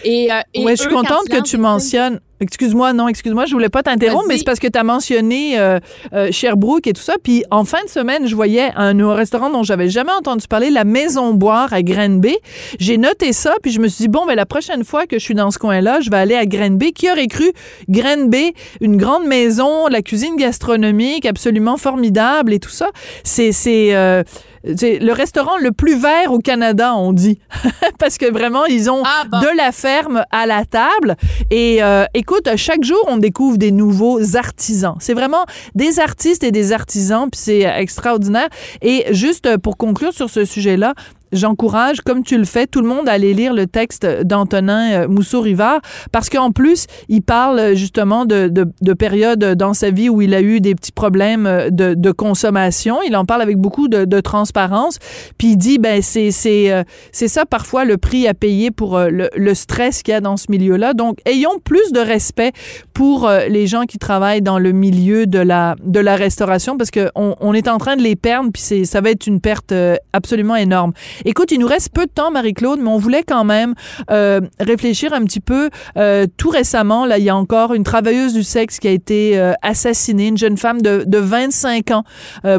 Speaker 1: Et, euh, je suis contente que tu mentionnes. Excuse-moi, non, excuse-moi, je voulais pas t'interrompre, mais c'est parce que tu as mentionné euh, euh, Sherbrooke et tout ça. Puis en fin de semaine, je voyais un, restaurant dont j'avais jamais entendu parler, la Maison Boire à Granby. J'ai noté ça, puis je me suis dit, bon, mais la prochaine fois que je suis dans ce coin-là, je vais aller à Granby. Qui aurait cru? Granby, une grande maison, la cuisine gastronomique absolument formidable et tout ça. C'est, c'est, c'est le restaurant le plus vert au Canada, on dit. Parce que vraiment, ils ont ah, de la ferme à la table. Et euh, écoute, chaque jour, on découvre des nouveaux artisans. C'est vraiment des artistes et des artisans, puis c'est extraordinaire. Et juste pour conclure sur ce sujet-là, j'encourage, comme tu le fais, tout le monde à aller lire le texte d'Antonin euh, Mousseau-Rivard parce qu'en plus, il parle euh, justement de, de, de périodes dans sa vie où il a eu des petits problèmes euh, de, consommation. Il en parle avec beaucoup de, transparence. Puis il dit, ben c'est ça parfois le prix à payer pour le, le stress qu'il y a dans ce milieu-là. Donc, ayons plus de respect pour les gens qui travaillent dans le milieu de la de la restauration parce que on, on est en train de les perdre puis ça va être une perte absolument énorme. Écoute, il nous reste peu de temps, Marie-Claude, mais on voulait quand même euh, réfléchir un petit peu. Euh, tout récemment, là, il y a encore une travailleuse du sexe qui a été euh, assassinée, une jeune femme de, de 25 ans,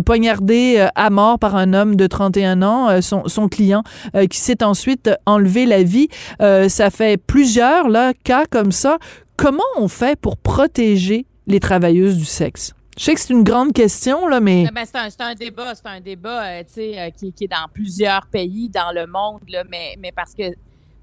Speaker 1: poignardée à mort par un homme de 31 ans, son, client, qui s'est ensuite enlevé la vie. ça fait plusieurs cas comme ça. Comment on fait pour protéger les travailleuses du sexe? Je sais que c'est une grande question, là, mais.
Speaker 8: Eh ben, c'est, un, un, débat, c'est un débat euh, euh, qui, est dans plusieurs pays dans le monde, là, mais, mais parce que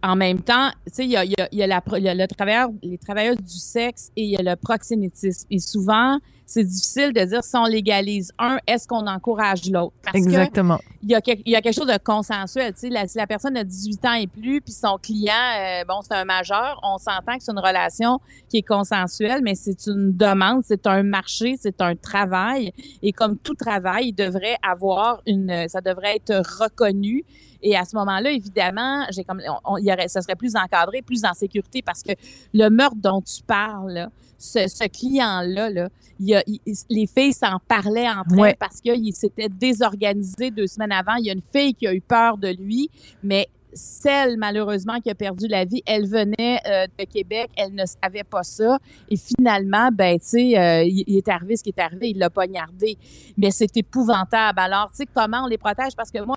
Speaker 8: en même temps, il y a, y, a, y, y a le travailleur, les travailleurs du sexe et il y a le proxénétisme. Et souvent, c'est difficile de dire si on légalise un, est-ce qu'on encourage l'autre?
Speaker 1: Exactement.
Speaker 8: Il y, a, il y a quelque chose de consensuel. La, si la personne a 18 ans et plus, puis son client, euh, bon, c'est un majeur, on s'entend que c'est une relation qui est consensuelle, mais c'est une demande, c'est un marché, c'est un travail. Et comme tout travail, il devrait avoir une, ça devrait être reconnu. Et à ce moment-là, évidemment, j'ai comme, on, il y aurait, ça serait plus encadré, plus en sécurité parce que le meurtre dont tu parles, ce, ce client-là, là, il les filles s'en parlaient entre elles parce qu'il s'était désorganisé deux semaines avant. Il y a une fille qui a eu peur de lui, mais celle, malheureusement, qui a perdu la vie, elle venait euh, de Québec, elle ne savait pas ça. Et finalement, ben, tu sais, euh, il, est arrivé ce qui est arrivé, il l'a poignardé. Mais c'est épouvantable. Alors, tu sais, comment on les protège? Parce que moi,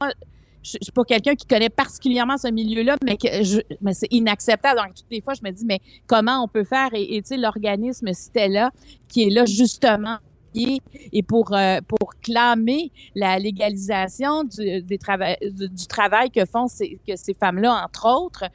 Speaker 8: je, suis pas quelqu'un qui connaît particulièrement ce milieu-là, mais c'est inacceptable. Donc, toutes les fois, je me dis, mais comment on peut faire? Et, tu sais, l'organisme Stella, qui est là justement et pour, euh, pour clamer la légalisation du, des travail, du, du travail que font ces, que ces femmes-là, entre autres.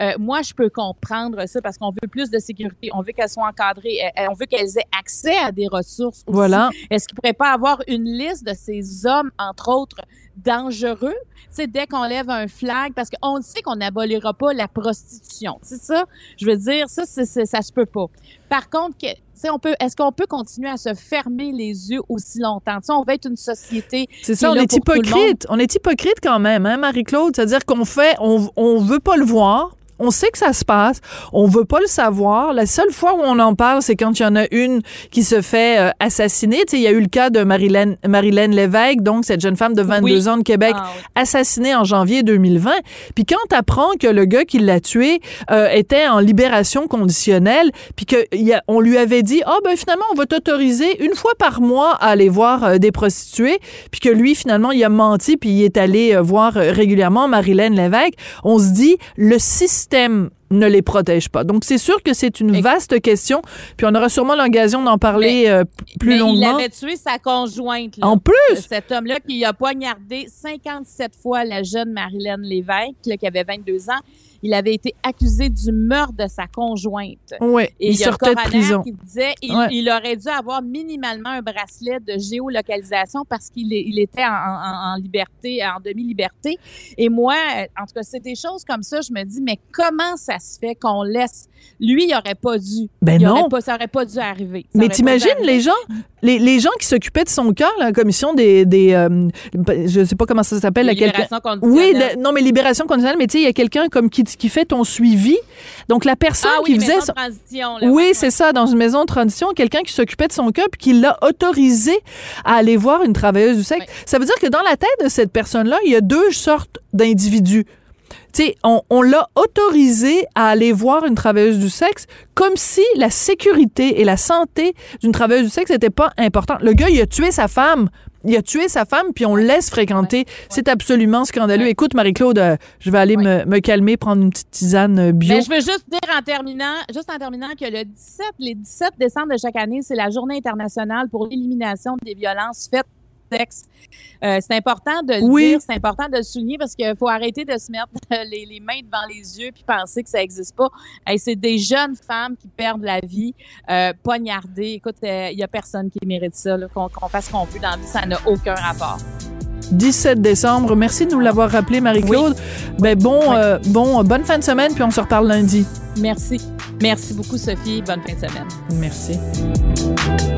Speaker 8: Euh, moi, je peux comprendre ça parce qu'on veut plus de sécurité, on veut qu'elles soient encadrées, euh, on veut qu'elles aient accès à des ressources aussi.
Speaker 1: Voilà.
Speaker 8: Est-ce qu'il ne pourrait pas avoir une liste de ces hommes, entre autres, dangereux, c'est dès qu'on lève un flag, parce qu'on sait qu'on n'abolira pas la prostitution. C'est ça, je veux dire, ça, c'est, c'est, ça se peut pas. Par contre, que, on peut, est-ce qu'on peut continuer à se fermer les yeux aussi longtemps? T'sais, on va être une société.
Speaker 1: C'est ça, on est hypocrite. On est hypocrite quand même, hein, Marie-Claude? C'est-à-dire qu'on fait, on, on veut pas le voir. On sait que ça se passe. On veut pas le savoir. La seule fois où on en parle, c'est quand il y en a une qui se fait euh, assassiner. Tu sais, il y a eu le cas de Marilyn, Marilyn Lévesque, donc cette jeune femme de 22
Speaker 8: Oui.
Speaker 1: ans de Québec,
Speaker 8: Ah, oui.
Speaker 1: assassinée en janvier 2020. Puis quand t'apprends que le gars qui l'a tué euh, était en libération conditionnelle, puis qu'on lui avait dit, ah ben finalement, on va t'autoriser une fois par mois à aller voir euh, des prostituées, puis que lui, finalement, il a menti, puis il est allé voir régulièrement Marilyn Lévesque, on se dit, le système ne les protège pas. Donc, c'est sûr que c'est une vaste question, puis on aura sûrement l'occasion d'en parler euh, plus
Speaker 8: Mais il
Speaker 1: longuement.
Speaker 8: avait tué sa conjointe. là.
Speaker 1: En plus,
Speaker 8: Cet homme-là qui a poignardé 57 fois la jeune Marilyn Lévesque, là, qui avait 22 ans, il avait été accusé du meurtre de sa conjointe. Et
Speaker 1: il
Speaker 8: il
Speaker 1: sortait de prison.
Speaker 8: qui disait il,
Speaker 1: Ouais.
Speaker 8: il aurait dû avoir minimalement un bracelet de géolocalisation parce qu'il il était en, en- en liberté, en demi-liberté. Et moi, en tout cas, c'est des choses comme ça, je me dis, mais comment ça se fait qu'on laisse... Lui, il aurait pas dû.
Speaker 1: Ben
Speaker 8: Il
Speaker 1: non.
Speaker 8: aurait pas, ça aurait pas dû arriver. Ça
Speaker 1: Mais t'imagines les gens, les, les gens qui s'occupaient de son cœur, la commission des, des euh, je sais pas comment ça s'appelle, la quelqu'un.
Speaker 8: libérations
Speaker 1: Oui, de- non, mais libération conditionnelle, mais tu sais, il y a quelqu'un comme qui, qui fait ton suivi. Donc la personne
Speaker 8: Ah oui,
Speaker 1: qui faisait son-
Speaker 8: de transition. là,
Speaker 1: oui, c'est ça, dans une maison de transition, quelqu'un qui s'occupait de son cœur puis qui l'a autorisé à aller voir une travailleuse du sexe. Ça veut dire que dans la tête de cette personne-là, il y a deux sortes d'individus. Tu sais, on, on l'a autorisé à aller voir une travailleuse du sexe comme si la sécurité et la santé d'une travailleuse du sexe n'était pas importante. Le gars, il a tué sa femme. Il a tué sa femme, puis on le laisse fréquenter. C'est absolument scandaleux. Écoute, Marie-Claude, euh, je vais aller me, me calmer, prendre une petite tisane euh, bio.
Speaker 8: Mais je veux juste dire en terminant, juste en terminant que le 17, les 17 décembre de chaque année, c'est la journée internationale pour l'élimination des violences faites Euh, c'est important de le
Speaker 1: Oui.
Speaker 8: dire, c'est important de le souligner parce qu'il faut arrêter de se mettre les, les mains devant les yeux puis penser que ça n'existe pas. Hey, c'est des jeunes femmes qui perdent la vie, euh, poignardées. Écoute, il n'y a personne qui mérite ça, qu'on fasse ce qu'on veut dans la vie, ça n'a aucun rapport.
Speaker 1: 17 décembre. Merci de nous l'avoir rappelé, Marie-Claude. Ben bon, euh, bon, euh, bonne fin de semaine, puis on se reparle lundi.
Speaker 8: Merci. Merci beaucoup, Sophie. Bonne fin de semaine.
Speaker 1: Merci.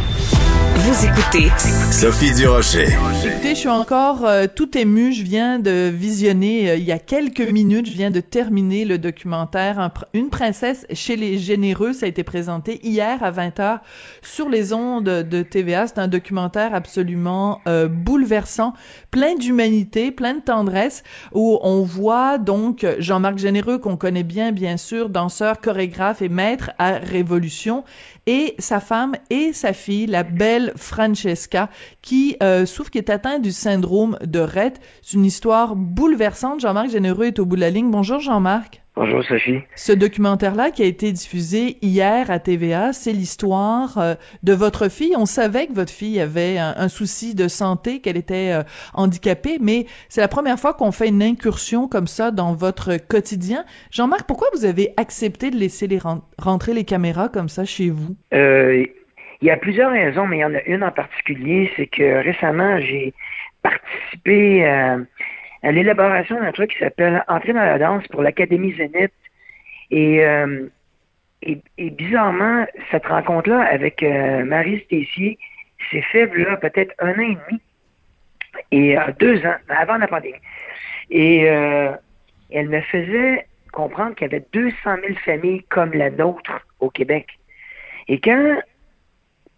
Speaker 3: Vous écoutez
Speaker 2: Sophie Durocher.
Speaker 1: Écoutez, je suis encore euh, tout émue. Je viens de visionner euh, il y a quelques minutes, je viens de terminer le documentaire Une princesse chez les généreux. Ça a été présenté hier à 20h sur les ondes de TVA. C'est un documentaire absolument euh, bouleversant, plein d'humanité, plein de tendresse, où on voit donc Jean-Marc Généreux, qu'on connaît bien, bien sûr, danseur, chorégraphe et maître à Révolution, et sa femme et sa fille, la belle Francesca, qui euh, souffre, qui est atteinte du syndrome de Rett. C'est une histoire bouleversante. Jean-Marc Généreux est au bout de la ligne. Bonjour Jean-Marc.
Speaker 9: Bonjour Sophie.
Speaker 1: Ce documentaire-là qui a été diffusé hier à TVA, c'est l'histoire euh, de votre fille. On savait que votre fille avait un, un souci de santé, qu'elle était euh, handicapée, mais c'est la première fois qu'on fait une incursion comme ça dans votre quotidien. Jean-Marc, pourquoi vous avez accepté de laisser les ren- rentrer les caméras comme ça chez vous?
Speaker 9: Euh, il y a plusieurs raisons, mais il y en a une en particulier, c'est que récemment, j'ai participé à, à l'élaboration d'un truc qui s'appelle Entrer dans la danse pour l'Académie Zénith. Et, euh, et, et bizarrement, cette rencontre-là avec euh, Marie Stessier s'est faite là peut-être un an et demi. Et euh, deux ans, avant la pandémie. Et euh, elle me faisait comprendre qu'il y avait 200 000 familles comme la nôtre au Québec. Et quand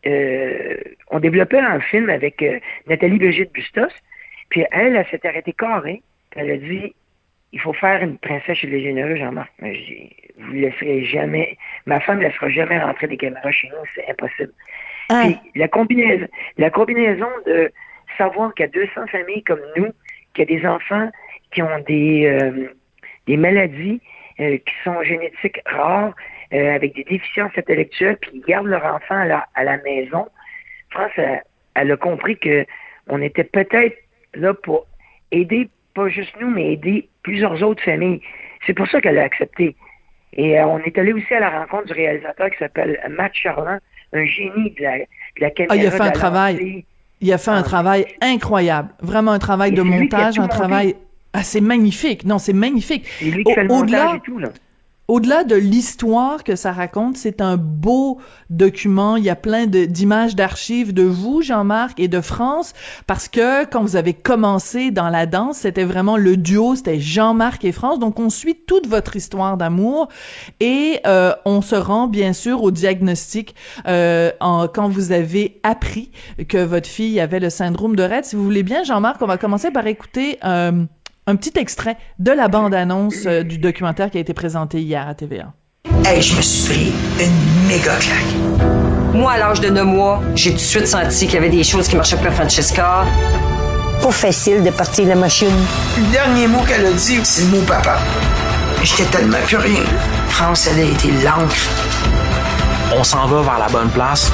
Speaker 9: euh, on développait un film avec Nathalie Brigitte Bustos, puis elle, elle s'est arrêtée carrée, elle a dit il faut faire une princesse chez les généreux, Jean-Marc. Mais je dis, vous ne laisserez jamais, ma femme ne laissera jamais rentrer des caméras chez nous, c'est impossible.
Speaker 1: Ah.
Speaker 9: Puis la combinaison, la combinaison de savoir qu'il y a 200 familles comme nous, qu'il y a des enfants qui ont des, euh, des maladies euh, qui sont génétiques rares, euh, avec des déficiences intellectuelles, puis ils gardent leur enfant à la, à la maison. France, elle, elle a compris que on était peut-être là pour aider, pas juste nous, mais aider plusieurs autres familles. C'est pour ça qu'elle a accepté. Et euh, on est allé aussi à la rencontre du réalisateur qui s'appelle Matt Charland, un génie de la, de la caméra.
Speaker 1: Ah, il a fait un travail.
Speaker 9: lancée.
Speaker 1: Il a fait un travail incroyable. Vraiment un travail
Speaker 9: Et
Speaker 1: de montage, un
Speaker 9: monté.
Speaker 1: travail. Ah, c'est magnifique. Non, c'est magnifique.
Speaker 9: C'est lui qui fait le
Speaker 1: Au-
Speaker 9: montage
Speaker 1: Au-delà,
Speaker 9: et tout, là.
Speaker 1: Au-delà de l'histoire que ça raconte, c'est un beau document. Il y a plein d'images d'archives de vous, Jean-Marc, et de France, parce que quand vous avez commencé dans la danse, c'était vraiment le duo, c'était Jean-Marc et France. Donc, on suit toute votre histoire d'amour et euh, on se rend bien sûr au diagnostic euh, quand vous avez appris que votre fille avait le syndrome de Rett. Si vous voulez bien, Jean-Marc, on va commencer par écouter euh, un petit extrait de la bande-annonce euh, du documentaire qui a été présenté hier à TVA.
Speaker 10: Hey, je me suis pris une méga claque. Moi, à l'âge de 9 mois, j'ai tout de suite senti qu'il y avait des choses qui marchaient pas à Francesca.
Speaker 11: Pas facile de partir la machine.
Speaker 10: Le dernier mot qu'elle a dit, c'est le mot papa. J'étais tellement plus rien. France, elle a été l'encre.
Speaker 12: On s'en va vers la bonne place.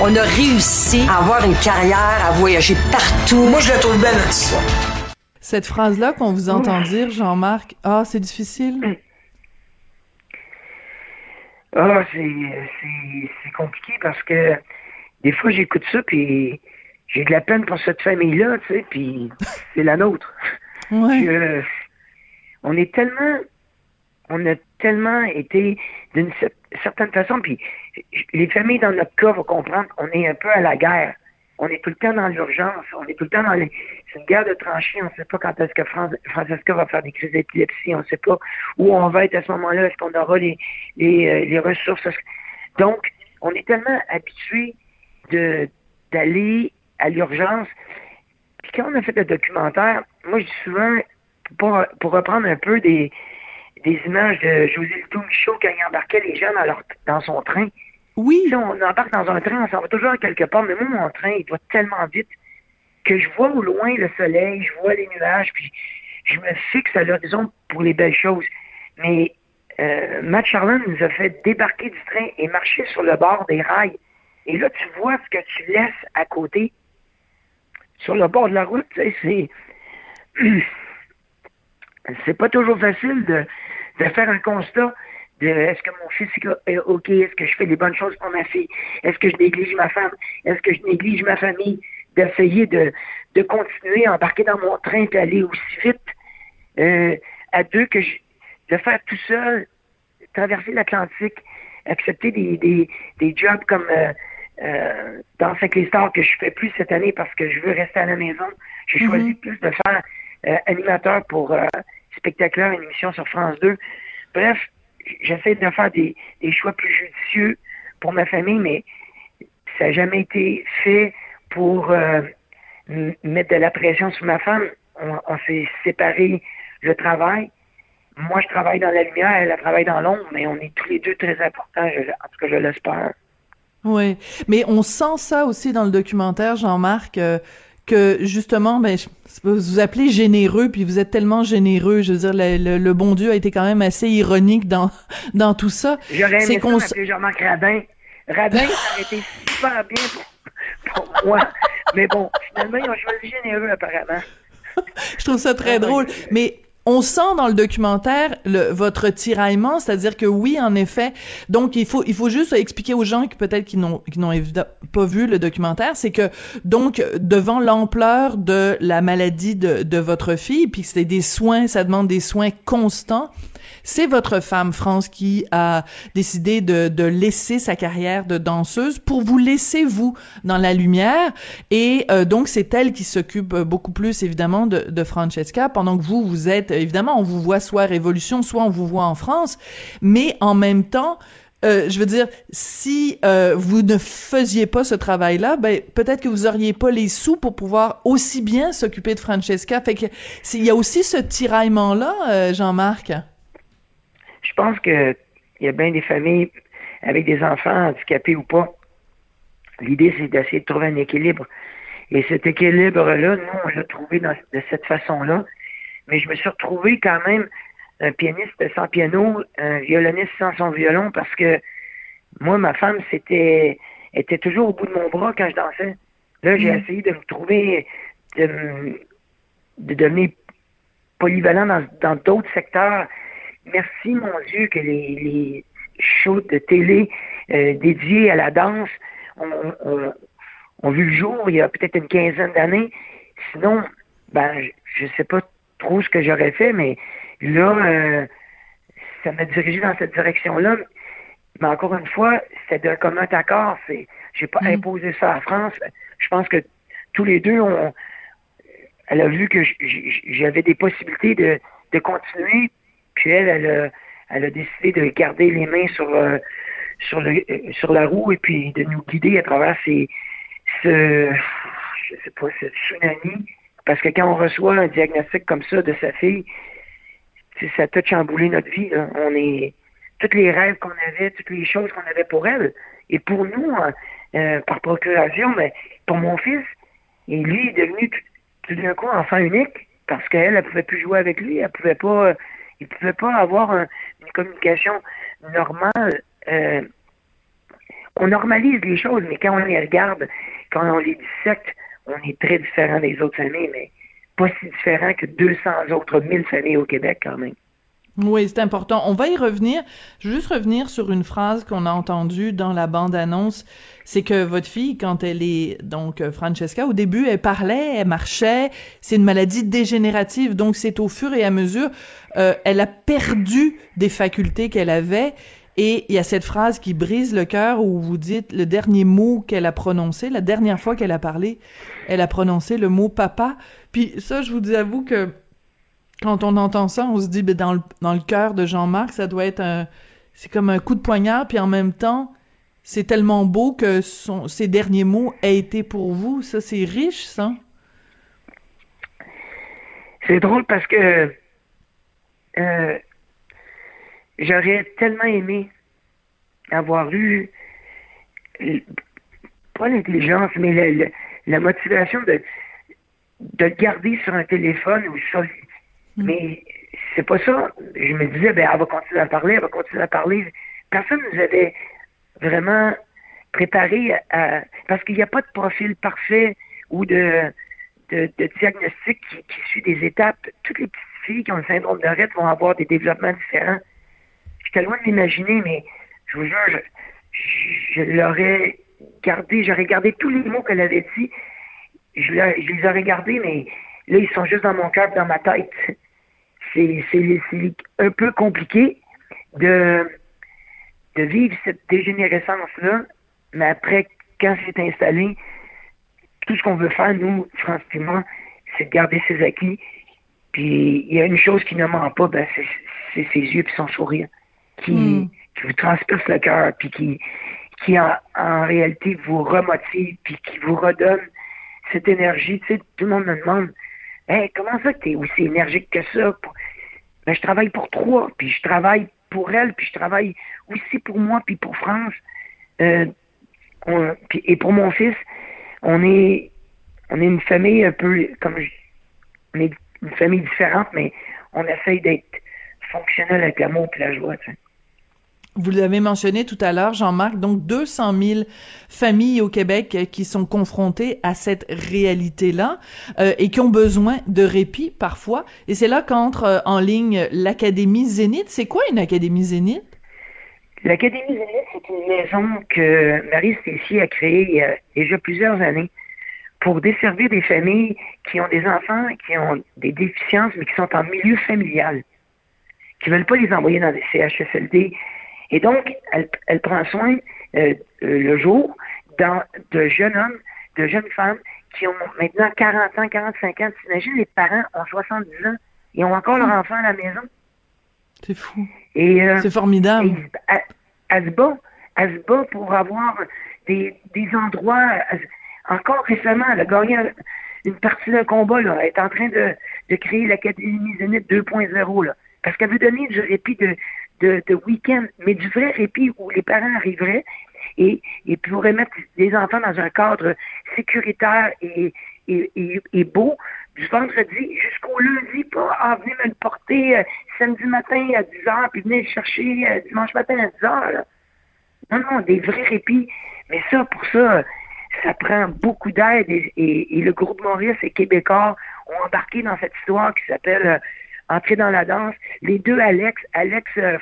Speaker 10: On a réussi à avoir une carrière, à voyager partout. Moi, je la trouve belle, notre histoire.
Speaker 1: Cette phrase-là qu'on vous entend dire, Jean-Marc, ah, c'est difficile?
Speaker 9: Ah, c'est, compliqué parce que des fois, j'écoute ça, puis j'ai de la peine pour cette famille-là, tu sais, puis c'est la nôtre.
Speaker 1: Ouais.
Speaker 9: Je- on est tellement, on a tellement été d'une cer- certaine façon, puis les familles dans notre cas vont comprendre qu'on est un peu à la guerre. On est tout le temps dans l'urgence, on est tout le temps dans les... C'est une guerre de tranchées, on ne sait pas quand est-ce que Fran- Francesca va faire des crises d'épilepsie, on ne sait pas où on va être à ce moment-là, est-ce qu'on aura les, les, euh, les ressources. Donc, on est tellement habitué d'aller à l'urgence. Puis quand on a fait le documentaire, moi je dis souvent, pour, pour reprendre un peu des, des images de José Lito Michaud quand il embarquait les gens dans, leur, dans son train.
Speaker 1: Oui.
Speaker 9: Si on embarque dans un train, on s'en va toujours à quelque part, mais moi, mon train, il va tellement vite que je vois au loin le soleil, je vois les nuages, puis je me fixe à l'horizon pour les belles choses. Mais euh, Matt Charland nous a fait débarquer du train et marcher sur le bord des rails. Et là, tu vois ce que tu laisses à côté, sur le bord de la route, tu sais, c'est... c'est pas toujours facile de, de faire un constat de est-ce que mon fils est OK, est-ce que je fais les bonnes choses pour ma fille, est-ce que je néglige ma femme, est-ce que je néglige ma famille, d'essayer de, de continuer à embarquer dans mon train et aller aussi vite euh, à deux que je, de faire tout seul, traverser l'Atlantique, accepter des, des, des jobs comme euh, euh, dans les Stars que je fais plus cette année parce que je veux rester à la maison. J'ai
Speaker 1: Mhm.
Speaker 9: choisi plus de faire euh, animateur pour Spectaculaire, une émission sur France 2. Bref, j'essaie de faire des, des choix plus judicieux pour ma famille, mais ça n'a jamais été fait pour euh, mettre de la pression sur ma femme. On, on s'est séparés le travail. Moi, je travaille dans la lumière, elle, elle travaille dans l'ombre, mais on est tous les deux très importants, je- en tout cas, je l'espère.
Speaker 1: Oui, mais on sent ça aussi dans le documentaire, Jean-Marc, euh, que justement, ben, je- vous vous appelez généreux, puis vous êtes tellement généreux. Je veux dire, le, le- le bon Dieu a été quand même assez ironique dans dans tout ça.
Speaker 9: J'aurais aimé ça Jean-Marc Radin. Radin, ça aurait été super bien pour, pour moi. Mais bon, finalement, ils ont choisi généreux, apparemment.
Speaker 1: je trouve ça très drôle. Mais on sent dans le documentaire le, votre tiraillement, c'est-à-dire que oui, en effet. Donc il faut il faut juste expliquer aux gens qui peut-être qui n'ont qui n'ont pas vu le documentaire, c'est que donc devant l'ampleur de la maladie de, de votre fille, puis c'est des soins, ça demande des soins constants. C'est votre femme, France, qui a décidé de, de laisser sa carrière de danseuse pour vous laisser, vous, dans la lumière. Et euh, donc, c'est elle qui s'occupe euh, beaucoup plus, évidemment, de, de Francesca, pendant que vous, vous êtes, évidemment, on vous voit soit à Révolution, soit on vous voit en France. Mais en même temps, euh, je veux dire, si euh, vous ne faisiez pas ce travail-là, ben peut-être que vous auriez pas les sous pour pouvoir aussi bien s'occuper de Francesca. Fait que il y a aussi ce tiraillement-là, euh, Jean-Marc.
Speaker 9: Je pense que il y a bien des familles avec des enfants handicapés ou pas. L'idée, c'est d'essayer de trouver un équilibre. Et cet équilibre-là, nous, on l'a trouvé de cette façon-là. Mais je me suis retrouvé quand même un pianiste sans piano, un violoniste sans son violon, parce que moi, ma femme, c'était était toujours au bout de mon bras quand je dansais. Là, j'ai mm. essayé de me trouver, de, de devenir polyvalent dans d'autres secteurs. Merci, mon Dieu, que les, les shows de télé euh, dédiés à la danse ont, vu le jour il y a peut-être une quinzaine d'années. Sinon, ben, je ne sais pas trop ce que j'aurais fait, mais Là, euh, ça m'a dirigé dans cette direction-là. Mais encore une fois, c'est d'un commun accord. C'est, j'ai pas mm. imposé ça à France. Je pense que tous les deux, on, elle a vu que j'avais des possibilités de, de continuer. Puis elle, elle a, décidé de garder les mains sur, euh, le, euh, sur la roue et puis de nous guider à travers ces, ce, tsunami. Parce que quand on reçoit un diagnostic comme ça de sa fille, ça a tout chamboulé notre vie. On est tous les rêves qu'on avait, toutes les choses qu'on avait pour elle. Et pour nous, hein, euh, par procuration, mais pour mon fils, et lui est devenu tout, d'un coup enfant unique parce qu'elle, elle pouvait plus jouer avec lui, elle pouvait pas, il pouvait pas avoir une communication normale. Euh, on normalise les choses, mais quand on les regarde, quand on les dissecte, on est très différent des autres familles, mais pas si différent que 200 autres 1000 familles au Québec quand même.
Speaker 1: Oui, c'est important. On va y revenir. Je veux juste revenir sur une phrase qu'on a entendue dans la bande-annonce. C'est que votre fille, quand elle est, donc, euh, Francesca, au début, elle parlait, elle marchait. C'est une maladie dégénérative. Donc, c'est au fur et à mesure, euh, elle a perdu des facultés qu'elle avait. Et il y a cette phrase qui brise le cœur où vous dites le dernier mot qu'elle a prononcé, la dernière fois qu'elle a parlé, elle a prononcé le mot papa. Puis ça, je vous avoue que quand on entend ça, on se dit, ben, dans le, dans le cœur de Jean-Marc, ça doit être un, c'est comme un coup de poignard, puis en même temps, c'est tellement beau que son, ces derniers mots aient été pour vous. Ça, c'est riche, ça.
Speaker 9: C'est drôle parce que euh, j'aurais tellement aimé avoir eu pas l'intelligence, mais la motivation de, de garder sur un téléphone ou ça. Mm. Mais c'est pas ça. Je me disais, ben, elle va continuer à parler, elle va continuer à parler. Personne nous avait vraiment préparé à. Parce qu'il n'y a pas de profil parfait ou de, diagnostic qui, suit des étapes. Toutes les petites filles qui ont le syndrome de Rett vont avoir des développements différents. J'étais loin de m'imaginer, mais je vous jure, je, je l'aurais gardé, j'aurais gardé tous les mots qu'elle avait dit je, les ai regardés, mais là, ils sont juste dans mon cœur, dans ma tête. C'est un peu compliqué de, de vivre cette dégénérescence-là, mais après, quand c'est installé, tout ce qu'on veut faire, nous, moi, c'est de garder ses acquis. Puis il y a une chose qui ne ment pas, ben, c'est ses yeux et son sourire, qui, hmm. qui vous transperce le cœur, puis qui, qui en, en réalité vous remotive, puis qui vous redonne cette énergie. Tu sais, tout le monde me demande hey, comment ça que tu es aussi énergique que ça? Ben, je travaille pour trois, puis je travaille pour elle, puis je travaille aussi pour moi, puis pour France. Euh, et pour mon fils, on est on est une famille un peu comme on est une famille différente, mais on essaye d'être fonctionnel avec l'amour et la joie.
Speaker 1: Vous l'avez mentionné tout à l'heure, Jean-Marc, donc 200 000 familles au Québec qui sont confrontées à cette réalité-là euh, et qui ont besoin de répit parfois. Et c'est là qu'entre euh, en ligne l'Académie Zénith. C'est quoi une Académie Zénith?
Speaker 9: L'Académie Zénith, c'est une maison que Marie Stécie a créée il y a déjà plusieurs années pour desservir des familles qui ont des enfants qui ont des déficiences, mais qui sont en milieu familial, qui veulent pas les envoyer dans des CHSLD, et donc, elle, elle prend soin euh, euh, le jour dans, de jeunes hommes, de jeunes femmes qui ont maintenant 40 ans, 45 ans. T'imagines, les parents ont 70 ans et ont encore leur enfant à la maison.
Speaker 1: C'est fou. Et, euh, c'est formidable.
Speaker 9: elle se bat. Elle se bat pour avoir des, des endroits. Encore récemment, elle a gagné une partie d'un combat. Là. Elle est en train de, de créer l'Académie Zénith 2.0. Là. Parce qu'elle veut donner du répit de, de, week-end, mais du vrai répit où les parents arriveraient et, et pourraient mettre les enfants dans un cadre sécuritaire et, et, et, et beau du vendredi jusqu'au lundi, pas ah, venez me le porter euh, samedi matin à 10h, puis venez le chercher euh, dimanche matin à 10h. Non, non, des vrais répits. Mais ça, pour ça, ça prend beaucoup d'aide et, et, le groupe Maurice et Québécois ont embarqué dans cette histoire qui s'appelle euh, Entrer dans la danse. Les deux Alex, Alex euh,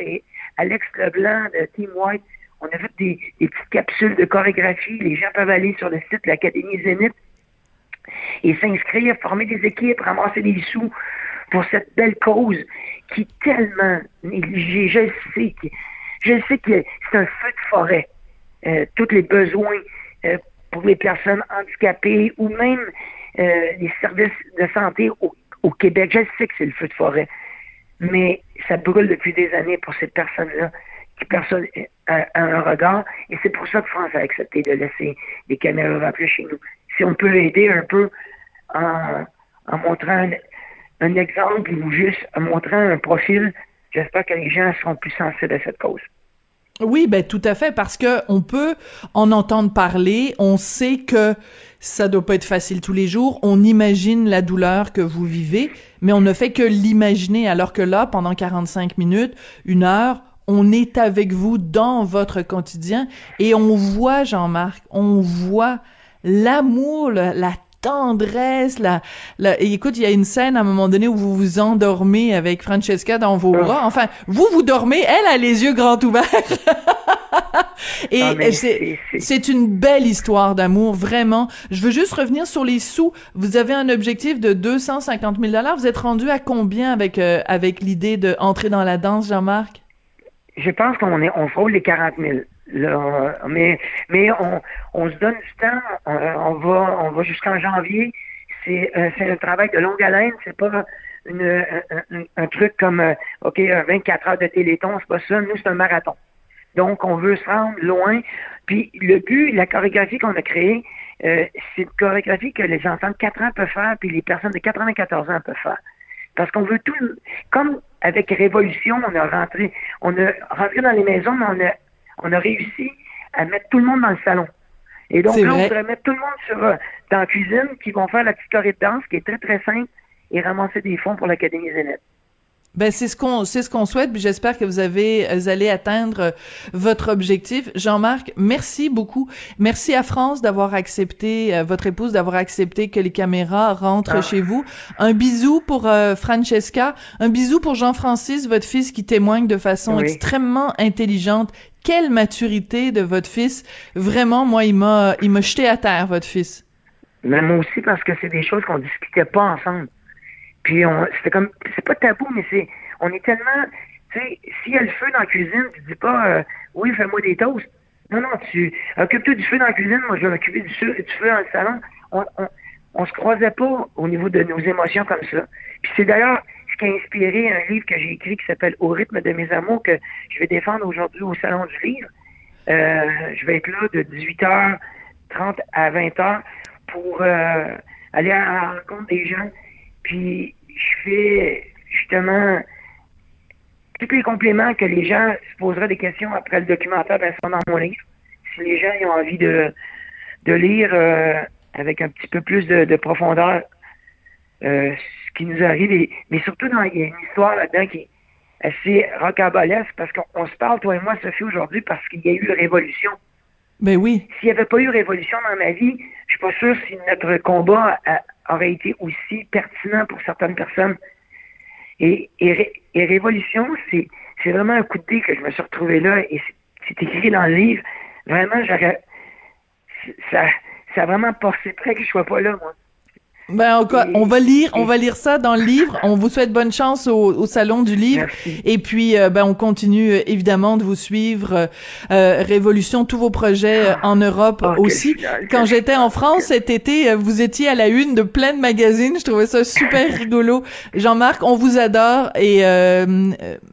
Speaker 9: et Alex Leblanc de Team White, on a fait des, petites capsules de chorégraphie. Les gens peuvent aller sur le site de l'Académie Zénith et s'inscrire, former des équipes, ramasser des sous pour cette belle cause qui est tellement négligée. Je sais que, je sais que c'est un feu de forêt. Euh, tous les besoins euh, pour les personnes handicapées ou même les services de santé Québec. Je sais que c'est le feu de forêt, mais ça brûle depuis des années pour ces personnes-là qui personne a, un regard. Et c'est pour ça que France a accepté de laisser les caméras rappeler chez nous. Si on peut aider un peu en, montrant un, exemple ou juste en montrant un profil, j'espère que les gens seront plus sensibles à cette cause.
Speaker 1: Oui, ben tout à fait, parce que on peut en entendre parler, on sait que ça doit pas être facile tous les jours, on imagine la douleur que vous vivez, mais on ne fait que l'imaginer, alors que là, pendant 45 minutes, une heure, on est avec vous dans votre quotidien et on voit, Jean-Marc, on voit l'amour, la, tendresse, la, la... écoute, il y a une scène à un moment donné où vous vous endormez avec Francesca dans vos ah. bras. Enfin, vous vous dormez, elle a les yeux grands ouverts. Et ah, c'est une belle histoire d'amour, vraiment. Je veux juste revenir sur les sous. Vous avez un objectif de 250 000 dollars. Vous êtes rendu à combien avec euh, avec l'idée de entrer dans la danse, Jean-Marc?
Speaker 9: Je pense qu'on est on frôle les 40 000 mais mais on, on se donne du temps. On, va on va jusqu'en janvier. C'est euh, c'est un travail de longue haleine. C'est pas un, truc comme euh, OK 24 heures de téléthon. C'est pas ça. Nous c'est un marathon. Donc on veut se rendre loin. Puis le but, la chorégraphie qu'on a créée, euh, c'est une chorégraphie que les enfants de 4 ans peuvent faire, puis les personnes de 94 ans peuvent faire. Parce qu'on veut tout, comme avec Révolution, on a rentré, on a rentré dans les maisons, mais on a on a réussi à mettre tout le monde dans le salon. Et donc là, on voudrait mettre tout le monde sur, euh, dans la cuisine qui vont faire la petite choré de danse qui est très très simple et ramasser des fonds pour l'Académie Zénith.
Speaker 1: Ben c'est ce qu'on c'est ce qu'on souhaite. Puis j'espère que vous avez vous allez atteindre votre objectif. Jean-Marc, merci beaucoup. Merci à France d'avoir accepté euh, votre épouse d'avoir accepté que les caméras rentrent ah. chez vous. Un bisou pour euh, Francesca, un bisou pour Jean-Francis, votre fils qui témoigne de façon extrêmement intelligente. Quelle maturité de votre fils. Vraiment, moi, il m'a il m'a jeté à terre votre fils.
Speaker 9: Mais moi aussi parce que c'est des choses qu'on discutait pas ensemble. Puis on, c'était comme, c'est pas tabou, mais c'est, on est tellement, tu sais, s'il y a le feu dans la cuisine, tu dis pas, euh, oui, fais-moi des toasts. Non, non, tu occupe-toi du feu dans la cuisine, moi je vais m'occuper du, feu, du feu dans le salon. On, on, on se croisait pas au niveau de nos émotions comme ça. Puis c'est d'ailleurs ce qui a inspiré un livre que j'ai écrit qui s'appelle Au rythme de mes amours que je vais défendre aujourd'hui au Salon du Livre. Euh, je vais être là de 18h30 à 20h pour euh, aller à la rencontre des gens puis je fais justement tous les compléments que les gens se poseraient des questions après le documentaire ben, sont dans mon livre. Si les gens ont envie de, de lire euh, avec un petit peu plus de, profondeur euh, ce qui nous arrive, mais surtout dans, il y a une histoire là-dedans qui est assez rocambolesque parce qu'on se parle, toi et moi, Sophie, aujourd'hui, parce qu'il y a eu révolution.
Speaker 1: Ben oui.
Speaker 9: S'il n'y avait pas eu révolution dans ma vie, je suis pas sûr si notre combat aurait été aussi pertinent pour certaines personnes. Et, et, Révolution, c'est, vraiment un coup de dé que je me suis retrouvé là et c'est, écrit dans le livre. Vraiment, j'aurais, ça, ça a vraiment passé près que je sois pas là, moi.
Speaker 1: Ben, on va lire, on va lire ça dans le livre. On vous souhaite bonne chance au, au salon du livre. Et puis, euh, ben, on continue euh, évidemment de vous suivre. Euh, Révolution, tous vos projets en Europe
Speaker 9: oh,
Speaker 1: aussi. Quand j'étais en France cet été, vous étiez à la une de plein de magazines. Je trouvais ça super rigolo. Jean-Marc, on vous adore et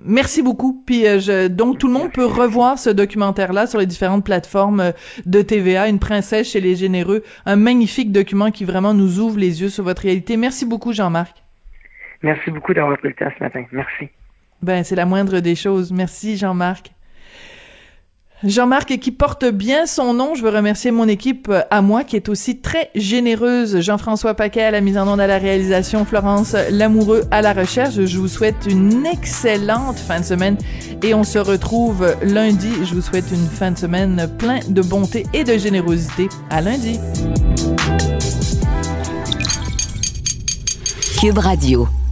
Speaker 1: merci beaucoup. Puis, je, donc tout le monde peut revoir ce documentaire-là sur les différentes plateformes de TVA. Une princesse chez les généreux, un magnifique document qui vraiment nous ouvre les yeux sur votre réalité. Merci beaucoup, Jean-Marc.
Speaker 9: Merci beaucoup d'avoir pris le temps ce matin. Merci.
Speaker 1: Ben, c'est la moindre des choses. Merci, Jean-Marc. Jean-Marc qui porte bien son nom. Je veux remercier mon équipe euh, à moi qui est aussi très généreuse. Jean-François Paquet à la mise en onde à la réalisation, Florence Lamoureux à la recherche. Je vous souhaite une excellente fin de semaine et on se retrouve lundi. Je vous souhaite une fin de semaine plein de bonté et de générosité. À lundi.
Speaker 3: Cube Radio.